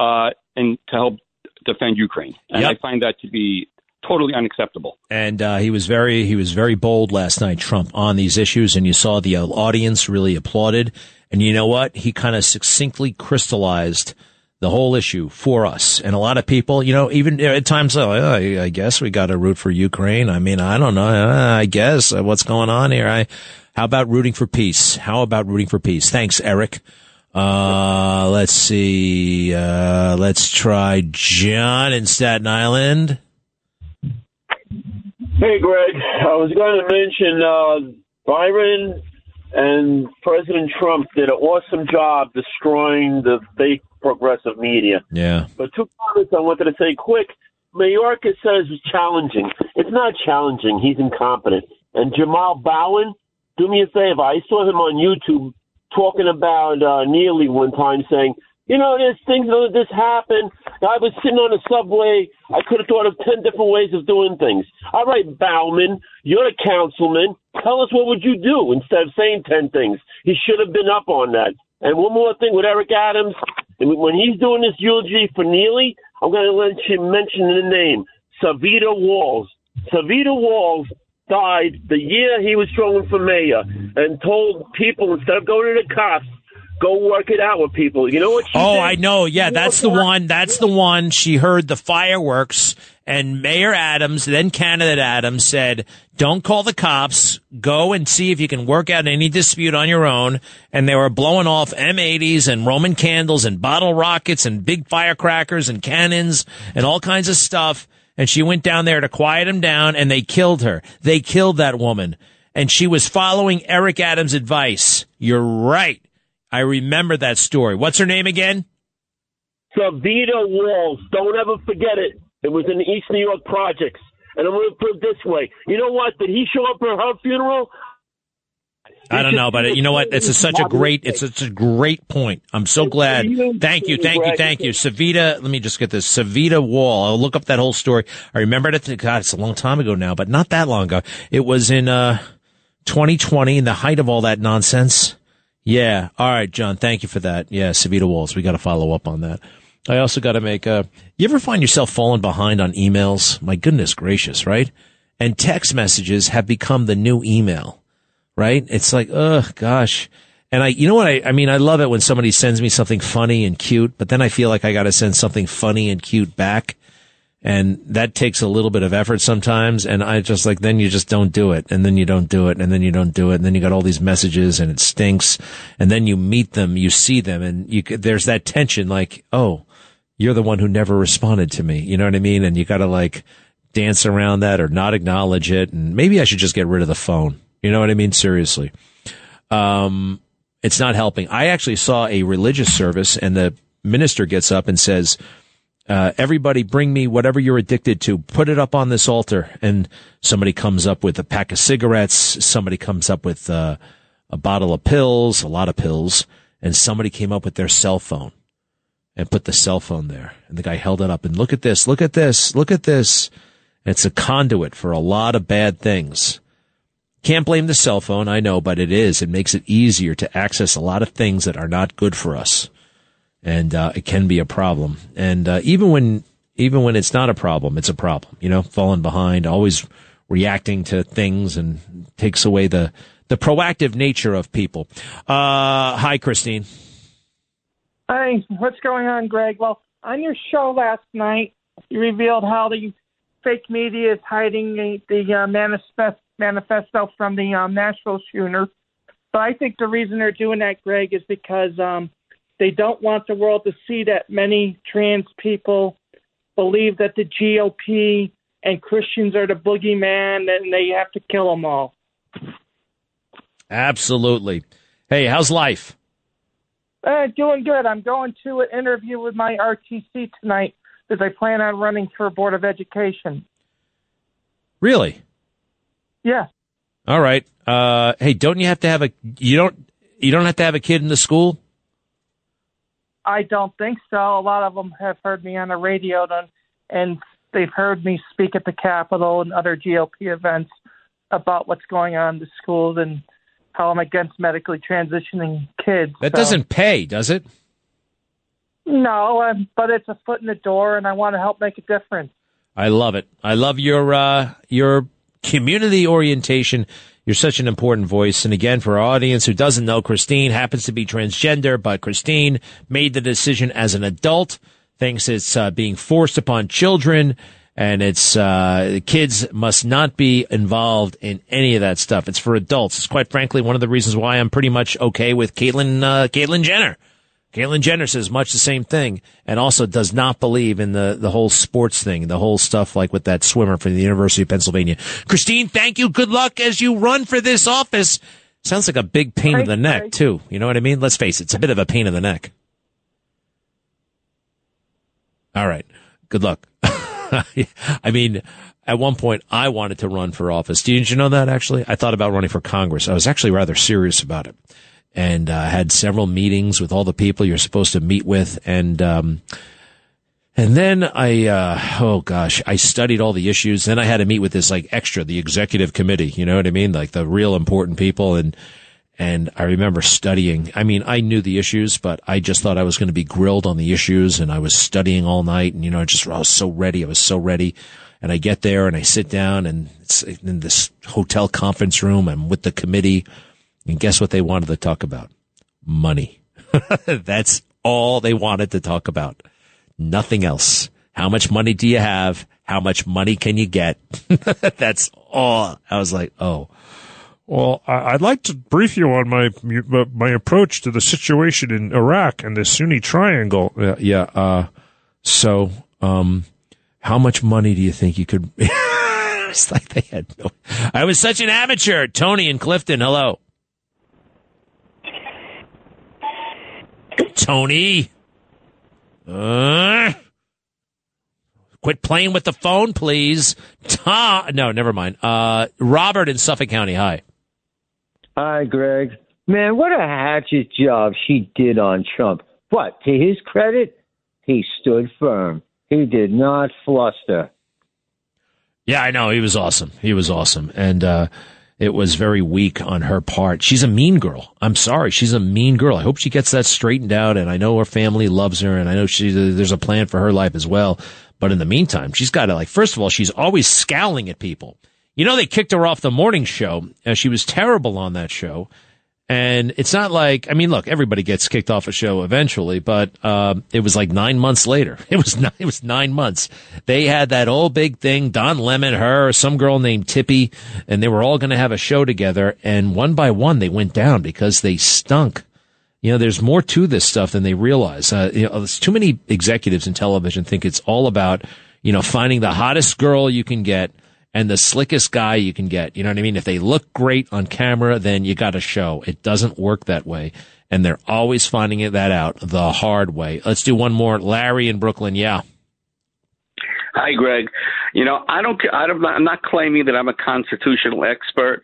S22: uh, and to help defend Ukraine. And
S3: Yep.
S22: I find that to be totally unacceptable.
S3: and uh, he was very he was very bold last night, Trump, on these issues, and you saw the audience really applauded. And you know what? He kind of succinctly crystallized the whole issue for us. And a lot of people, you know, even at times, oh, I, I guess we got to root for Ukraine. I mean, I don't know. Uh, I guess uh, what's going on here? I, how about rooting for peace? How about rooting for peace? Thanks, Eric. Uh, let's see. Uh, let's try John in Staten Island.
S23: Hey, Greg. I was going to mention uh, Byron and President Trump did an awesome job destroying the fake progressive media.
S3: Yeah.
S23: But two comments I wanted to say quick. Mayorkas says it's challenging. It's not challenging. He's incompetent. And Jamaal Bowman, do me a favor. I saw him on YouTube talking about uh, Neely one time saying, you know, there's things that this happened. I was sitting on a subway. I could have thought of 10 different ways of doing things. All right, Bowman, you're a councilman. Tell us what would you do instead of saying 10 things. He should have been up on that. And one more thing with Eric Adams. When he's doing this eulogy for Neely, I'm going to let you mention the name Savita Walls. Savita Walls died the year he was throwing for mayor and told people instead of going to the cops, go work it out with people. You know what she
S3: Oh,
S23: did?
S3: I know. Yeah, that's the one. That's the one. She heard the fireworks and Mayor Adams, then candidate Adams said, don't call the cops. Go and see if you can work out any dispute on your own. And they were blowing off M80s and Roman candles and bottle rockets and big firecrackers and cannons and all kinds of stuff. And she went down there to quiet him down and they killed her. They killed that woman. And she was following Eric Adams' advice. You're right. I remember that story. What's her name again?
S23: Savita Walls. Don't ever forget it. It was in the East New York projects. And I'm going to put it this way. You know what? Did he show up at her funeral?
S3: I don't know, but you know what? It's a, such a great, it's such a great point. I'm so glad. Thank you, thank you, thank you. Savita, let me just get this. Savita Wall. I'll look up that whole story. I remember it. God, it's a long time ago now, but not that long ago. It was in, uh, 2020 in the height of all that nonsense. Yeah. All right, John. Thank you for that. Yeah. Savita Walls. We got to follow up on that. I also got to make a, you ever find yourself falling behind on emails? My goodness gracious, right? And text messages have become the new email, right? It's like, ugh, gosh. And I, you know what? I, I mean, I love it when somebody sends me something funny and cute, but then I feel like I got to send something funny and cute back. And that takes a little bit of effort sometimes. And I just like, then you just don't do it. And then you don't do it. And then you don't do it. And then you got all these messages and it stinks. And then you meet them, you see them and you, there's that tension like, oh, you're the one who never responded to me. You know what I mean? And you got to like dance around that or not acknowledge it. And maybe I should just get rid of the phone. You know what I mean? Seriously. Um, it's not helping. I actually saw a religious service and the minister gets up and says, uh, everybody bring me whatever you're addicted to. Put it up on this altar. And somebody comes up with a pack of cigarettes. Somebody comes up with, uh, a bottle of pills, a lot of pills. And somebody came up with their cell phone and put the cell phone there. And the guy held it up and look at this, look at this, look at this. It's a conduit for a lot of bad things. Can't blame the cell phone, I know, but it is. It makes it easier to access a lot of things that are not good for us. And, uh, it can be a problem. And, uh, even when, even when it's not a problem, it's a problem, you know, falling behind, always reacting to things and takes away the, the proactive nature of people. Uh, hi, Christine.
S24: Hi, what's going on, Greg? Well, on your show last night, you revealed how the fake media is hiding the, the uh, manifest, manifesto from the um, Nashville shooter. But I think the reason they're doing that, Greg, is because um, they don't want the world to see that many trans people believe that the GOP and Christians are the boogeyman and they have to kill them all.
S3: Absolutely. Hey, how's life?
S24: Uh, doing good. I'm going to an interview with my RTC tonight because I plan on running for Board of Education.
S3: Really?
S24: Yeah.
S3: All right. Uh, hey, don't you have to have a, you don't, you don't have to have a kid in the school?
S24: I don't think so. A lot of them have heard me on the radio, and, and they've heard me speak at the Capitol and other GOP events about what's going on in the schools and how I'm against medically transitioning kids.
S3: That
S24: So-
S3: doesn't pay, does it?
S24: No, um, but it's a foot in the door, and I want to help make a difference.
S3: I love it. I love your uh, your community orientation. You're such an important voice. And again, for our audience who doesn't know, Christine happens to be transgender, but Christine made the decision as an adult, thinks it's uh, being forced upon children, and it's uh, kids must not be involved in any of that stuff. It's for adults. It's quite frankly one of the reasons why I'm pretty much okay with Caitlyn uh, Caitlyn Jenner. Caitlyn Jenner says much the same thing and also does not believe in the, the whole sports thing, the whole stuff like with that swimmer from the University of Pennsylvania. Christine, thank you. Good luck as you run for this office. Sounds like a big pain in the neck, too. You know what I mean? Let's face it. It's a bit of a pain in the neck. All right. Good luck. I mean, at one point, I wanted to run for office. Did you know that actually? I thought about running for Congress. I was actually rather serious about it and uh, had several meetings with all the people you're supposed to meet with. And, um, and then I, uh, oh gosh, I studied all the issues. Then I had to meet with this like extra, the executive committee. You know what I mean? Like the real important people. And, and I remember studying. I mean, I knew the issues, but I just thought I was going to be grilled on the issues and I was studying all night and, you know, I just, I was so ready. I was so ready. And I get there and I sit down and it's in this hotel conference room. I'm with the committee. And guess what they wanted to talk about? Money. That's all they wanted to talk about. Nothing else. How much money do you have? How much money can you get? That's all. I was like, oh.
S25: Well, I- I'd like to brief you on my my approach to the situation in Iraq and the Sunni Triangle.
S3: Yeah, yeah. Uh, so, um, how much money do you think you could? it's like they had no. I was such an amateur. Tony and Clifton, hello. Tony. Uh, quit playing with the phone, please. Tom. No, never mind. Uh, Robert in Suffolk County. Hi.
S26: Hi, Greg. Man, what a hatchet job she did on Trump. But to his credit, he stood firm. He did not fluster.
S3: Yeah, I know. He was awesome. He was awesome. And, uh, it was very weak on her part. She's a mean girl. I'm sorry. She's a mean girl. I hope she gets that straightened out. And I know her family loves her and I know she, there's a plan for her life as well. But in the meantime, she's got to like, first of all, she's always scowling at people. You know, they kicked her off the morning show she was terrible on that show. And it's not like, I mean, look, everybody gets kicked off a show eventually, but, um, it was like nine months later. It was nine, it was nine months. They had that old big thing, Don Lemon, her, some girl named Tippy, and they were all going to have a show together. And one by one, they went down because they stunk. You know, there's more to this stuff than they realize. Uh, you know, there's too many executives in television think it's all about, you know, finding the hottest girl you can get and the slickest guy you can get. You know what I mean? If they look great on camera, then you got a show. It doesn't work that way. And they're always finding it that out the hard way. Let's do one more. Larry in Brooklyn. Yeah.
S27: Hi, Greg. You know, I don't. I don't I'm not claiming that I'm a constitutional expert,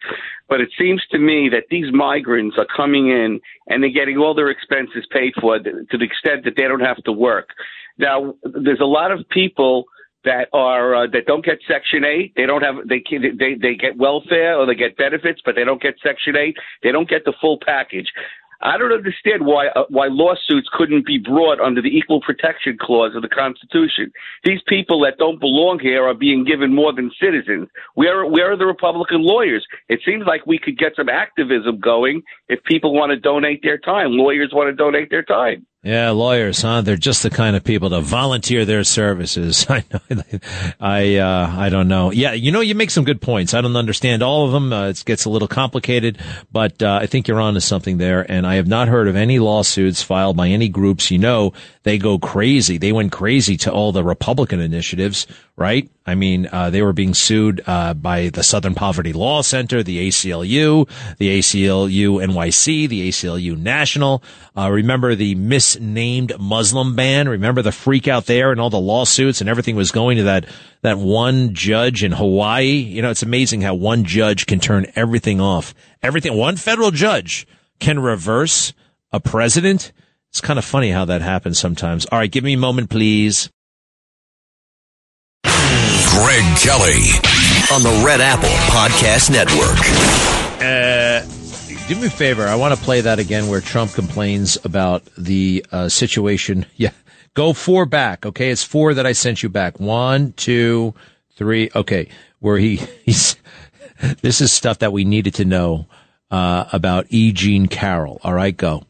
S27: but it seems to me that these migrants are coming in and they're getting all their expenses paid for to the extent that they don't have to work. Now, there's a lot of people that are uh, that don't get Section Eight. They don't have they they they get welfare or they get benefits, but they don't get Section Eight. They don't get the full package. I don't understand why uh, why lawsuits couldn't be brought under the Equal Protection Clause of the Constitution. These people that don't belong here are being given more than citizens. Where where are the Republican lawyers? It seems like we could get some activism going if people want to donate their time. Lawyers want to donate their time.
S3: Yeah, lawyers, huh? They're just the kind of people to volunteer their services. I know. I, uh, I don't know. Yeah, you know, you make some good points. I don't understand all of them. Uh, it gets a little complicated, but, uh, I think you're on to something there. And I have not heard of any lawsuits filed by any groups. You know, they go crazy. They went crazy to all the Republican initiatives, right? I mean, uh, they were being sued, uh, by the Southern Poverty Law Center, the ACLU, the ACLU NYC, the ACLU National. Uh, remember the misnamed Muslim ban? Remember the freak out there and all the lawsuits and everything was going to that, that one judge in Hawaii? You know, it's amazing how one judge can turn everything off. Everything, one federal judge can reverse a president. It's kind of funny how that happens sometimes. All right, give me a moment, please.
S1: Greg Kelly
S2: on the Red Apple Podcast Network.
S3: Uh, do me a favor. I want to play that again where Trump complains about the uh, situation. Yeah. Go four back. Okay. It's four that I sent you back. One, two, three. Okay. Where he, he's, this is stuff that we needed to know, uh, about E. Jean Carroll. All right. Go.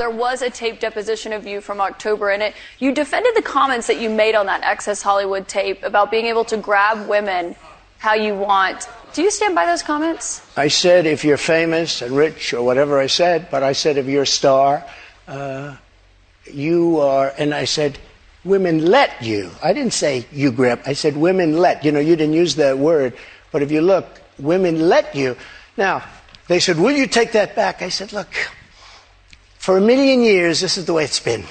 S5: There was a tape deposition of you from October, and it you defended the comments that you made on that Access Hollywood tape about being able to grab women how you want. Do you stand by those comments?
S4: I said if you're famous and rich or whatever I said, but I said if you're a star, uh, you are, and I said women let you. I didn't say you grab. I said women let. You know, you didn't use that word, but if you look, women let you. Now they said, will you take that back? I said, look. For a million years, this is the way it's been.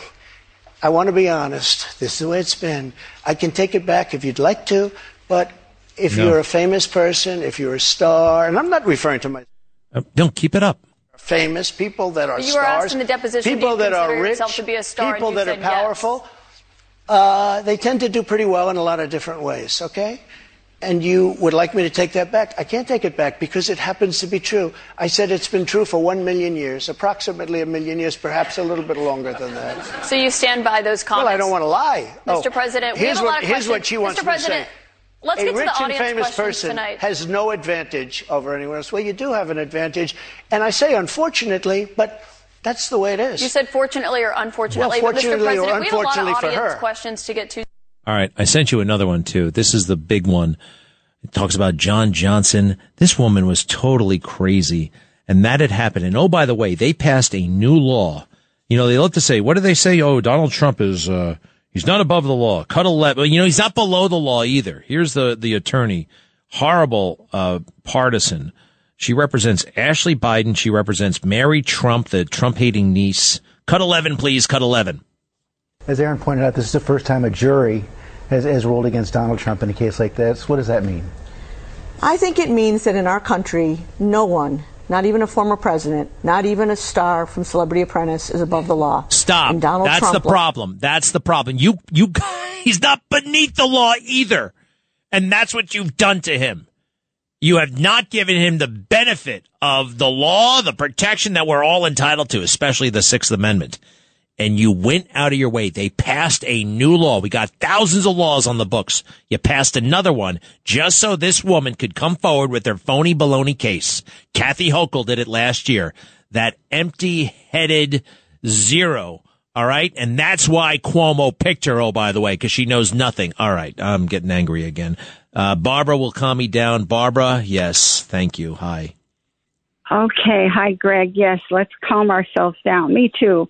S4: I want to be honest. This is the way it's been. I can take it back if you'd like to, but if
S3: No.
S4: you're a famous person, if you're a star, and I'm not referring to my
S3: Uh, don't keep it up.
S4: famous people that are
S5: But you were
S4: stars,
S5: asked in the deposition,
S4: people that are rich,
S5: to be a star,
S4: people that are
S5: said yes.
S4: powerful. Uh, they tend to do pretty well in a lot of different ways. Okay. And you would like me to take that back? I can't take it back because it happens to be true. I said it's been true for one million years, approximately a million years, perhaps a little bit longer than that.
S5: So you stand by those comments?
S4: Well, I don't want to lie.
S5: Mr.
S4: Oh,
S5: President, we
S4: here's what,
S5: lot of
S4: here's what she wants
S5: Mr.
S4: me to say.
S5: let's
S4: a
S5: get to
S4: rich
S5: the
S4: and
S5: audience
S4: famous person
S5: tonight.
S4: has no advantage over anyone else. Well, you do have an advantage, and I say unfortunately, but that's the way it is.
S5: You said fortunately or unfortunately,
S4: Well,
S5: but Mr.
S4: fortunately or
S5: President, we have a lot of audience questions to get to.
S3: All right. I sent you another one too. This is the big one. It talks about John Johnson. This woman was totally crazy and that had happened. And oh, by the way, they passed a new law. You know, they love to say, what do they say? Oh, Donald Trump is, uh, he's not above the law. Cut 11. You know, he's not below the law either. Here's the, the attorney. Horrible, uh, partisan. She represents Ashley Biden. She represents Mary Trump, the Trump hating niece. Cut 11, please. Cut 11.
S28: As Erin pointed out, this is the first time a jury has, has ruled against Donald Trump in a case like this. What does that mean?
S29: I think it means that in our country, no one, not even a former president, not even a star from Celebrity Apprentice, is above the law.
S3: Stop.
S29: And Donald
S3: That's
S29: Trump
S3: the problem. That's the problem. You, you, he's not beneath the law either. And that's what you've done to him. You have not given him the benefit of the law, the protection that we're all entitled to, especially the Sixth Amendment. And you went out of your way. They passed a new law. We got thousands of laws on the books. You passed another one just so this woman could come forward with her phony baloney case. Kathy Hochul did it last year. That empty headed zero. All right. And that's why Cuomo picked her. Oh, by the way, because she knows nothing. All right. I'm getting angry again. Uh, Barbara will calm me down. Barbara. Yes. Thank you. Hi.
S30: Okay. Hi, Greg. Yes, let's calm ourselves down. Me too.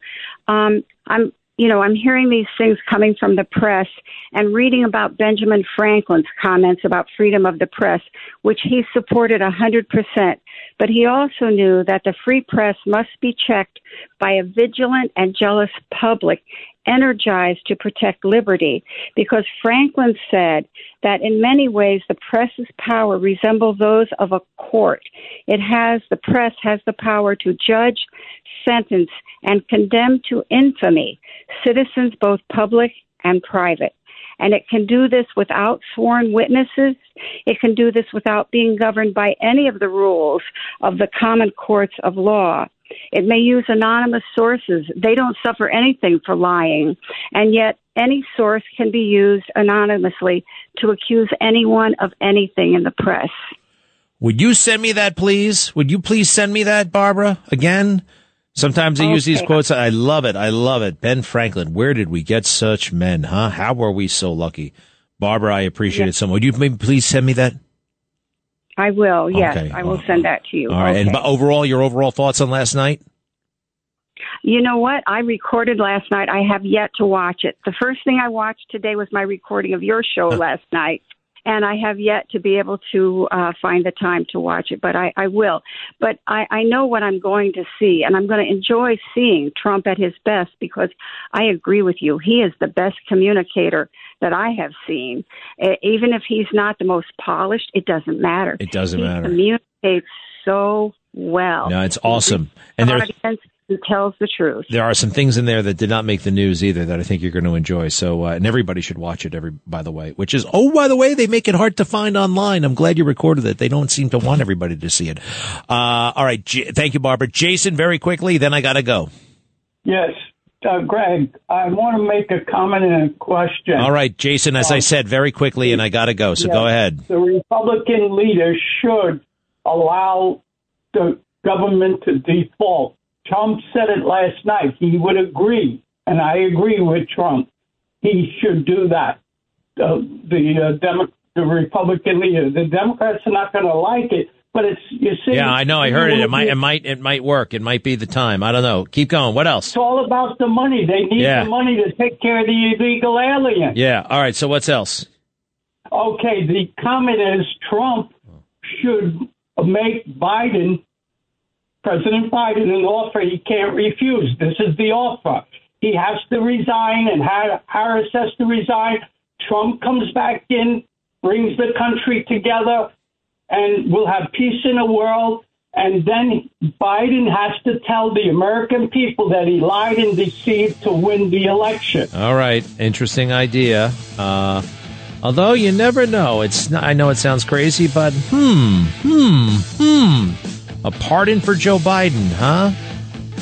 S30: Um, I'm, you know, I'm hearing these things coming from the press and reading about Benjamin Franklin's comments about freedom of the press, which he supported a hundred percent. But he also knew that the free press must be checked by a vigilant and jealous public energized to protect liberty because Franklin said that in many ways the press's power resembles those of a court. It has, the press has the power to judge, sentence, and condemned to infamy citizens both public and private. And it can do this without sworn witnesses. It can do this without being governed by any of the rules of the common courts of law. It may use anonymous sources. They don't suffer anything for lying. And yet, any source can be used anonymously to accuse anyone of anything in the press.
S3: Would you send me that, please? Would you please send me that, Barbara? Again? Sometimes they use these quotes. I love it. I love it. Ben Franklin, where did we get such men, huh? How were we so lucky? Barbara, I appreciate it so much. Would you maybe please send me that?
S30: I will, yes.
S3: Okay.
S30: I will send that to you.
S3: All right. And
S30: Okay.
S3: but overall, your overall thoughts on last night?
S30: You know what? I recorded last night. I have yet to watch it. The first thing I watched today was my recording of your show last night. And I have yet to be able to uh, find the time to watch it, but I, I will. But I, I know what I'm going to see, and I'm going to enjoy seeing Trump at his best because I agree with you. He is the best communicator that I have seen. Uh, even if he's not the most polished, it doesn't matter.
S3: It doesn't matter.
S30: he
S3: matter.
S30: communicates so well.
S3: No, it's awesome. And there's
S30: who tells the truth.
S3: There are some things in there that did not make the news either that I think you're going to enjoy. So, uh, and everybody should watch it. Every by the way, which is oh by the way, they make it hard to find online. I'm glad you recorded it. They don't seem to want everybody to see it. Uh, all right, J- thank you, Barbara. Jason, very quickly, then I got to go.
S29: Yes, uh, Greg, I want to make a comment and a question.
S3: All right, Jason, as I
S29: Um,
S3: said, very quickly, and I got to go. So
S29: Yeah.
S3: go ahead.
S29: The Republican leaders should allow the government to default. Trump said it last night. He would agree, and I agree with Trump. He should do that. Uh, the uh, Demo- the Republican leader, the Democrats are not going to like it, but it's you see.
S3: Yeah, I know. I heard it. It might, it might, it might work. It might be the time. I don't know. Keep going. What else?
S29: It's all about the money. They need
S3: Yeah.
S29: the money to take care of the illegal aliens.
S3: Yeah. All right. So what's else?
S29: Okay, the comment is Trump should make Biden, President Biden, an offer he can't refuse. This is the offer. He has to resign, and Harris has to resign. Trump comes back in, brings the country together, and we'll have peace in the world. And then Biden has to tell the American people that he lied and deceived to win the election.
S3: All right. Interesting idea. Uh, although you never know. It's I know it sounds crazy, but hmm, hmm, hmm. A pardon for Joe Biden, huh?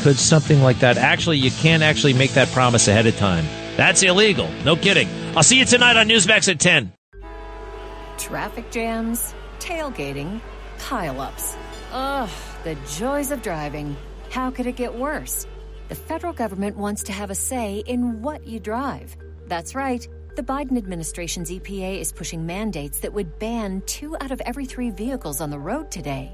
S3: Could something like that? Actually, you can't actually make that promise ahead of time. That's illegal. No kidding. I'll see you tonight on Newsmax at 10.
S31: Traffic jams, tailgating, pileups. Ugh, the joys of driving. How could it get worse? The federal government wants to have a say in what you drive. That's right. The Biden administration's EPA is pushing mandates that would ban two out of every three vehicles on the road today.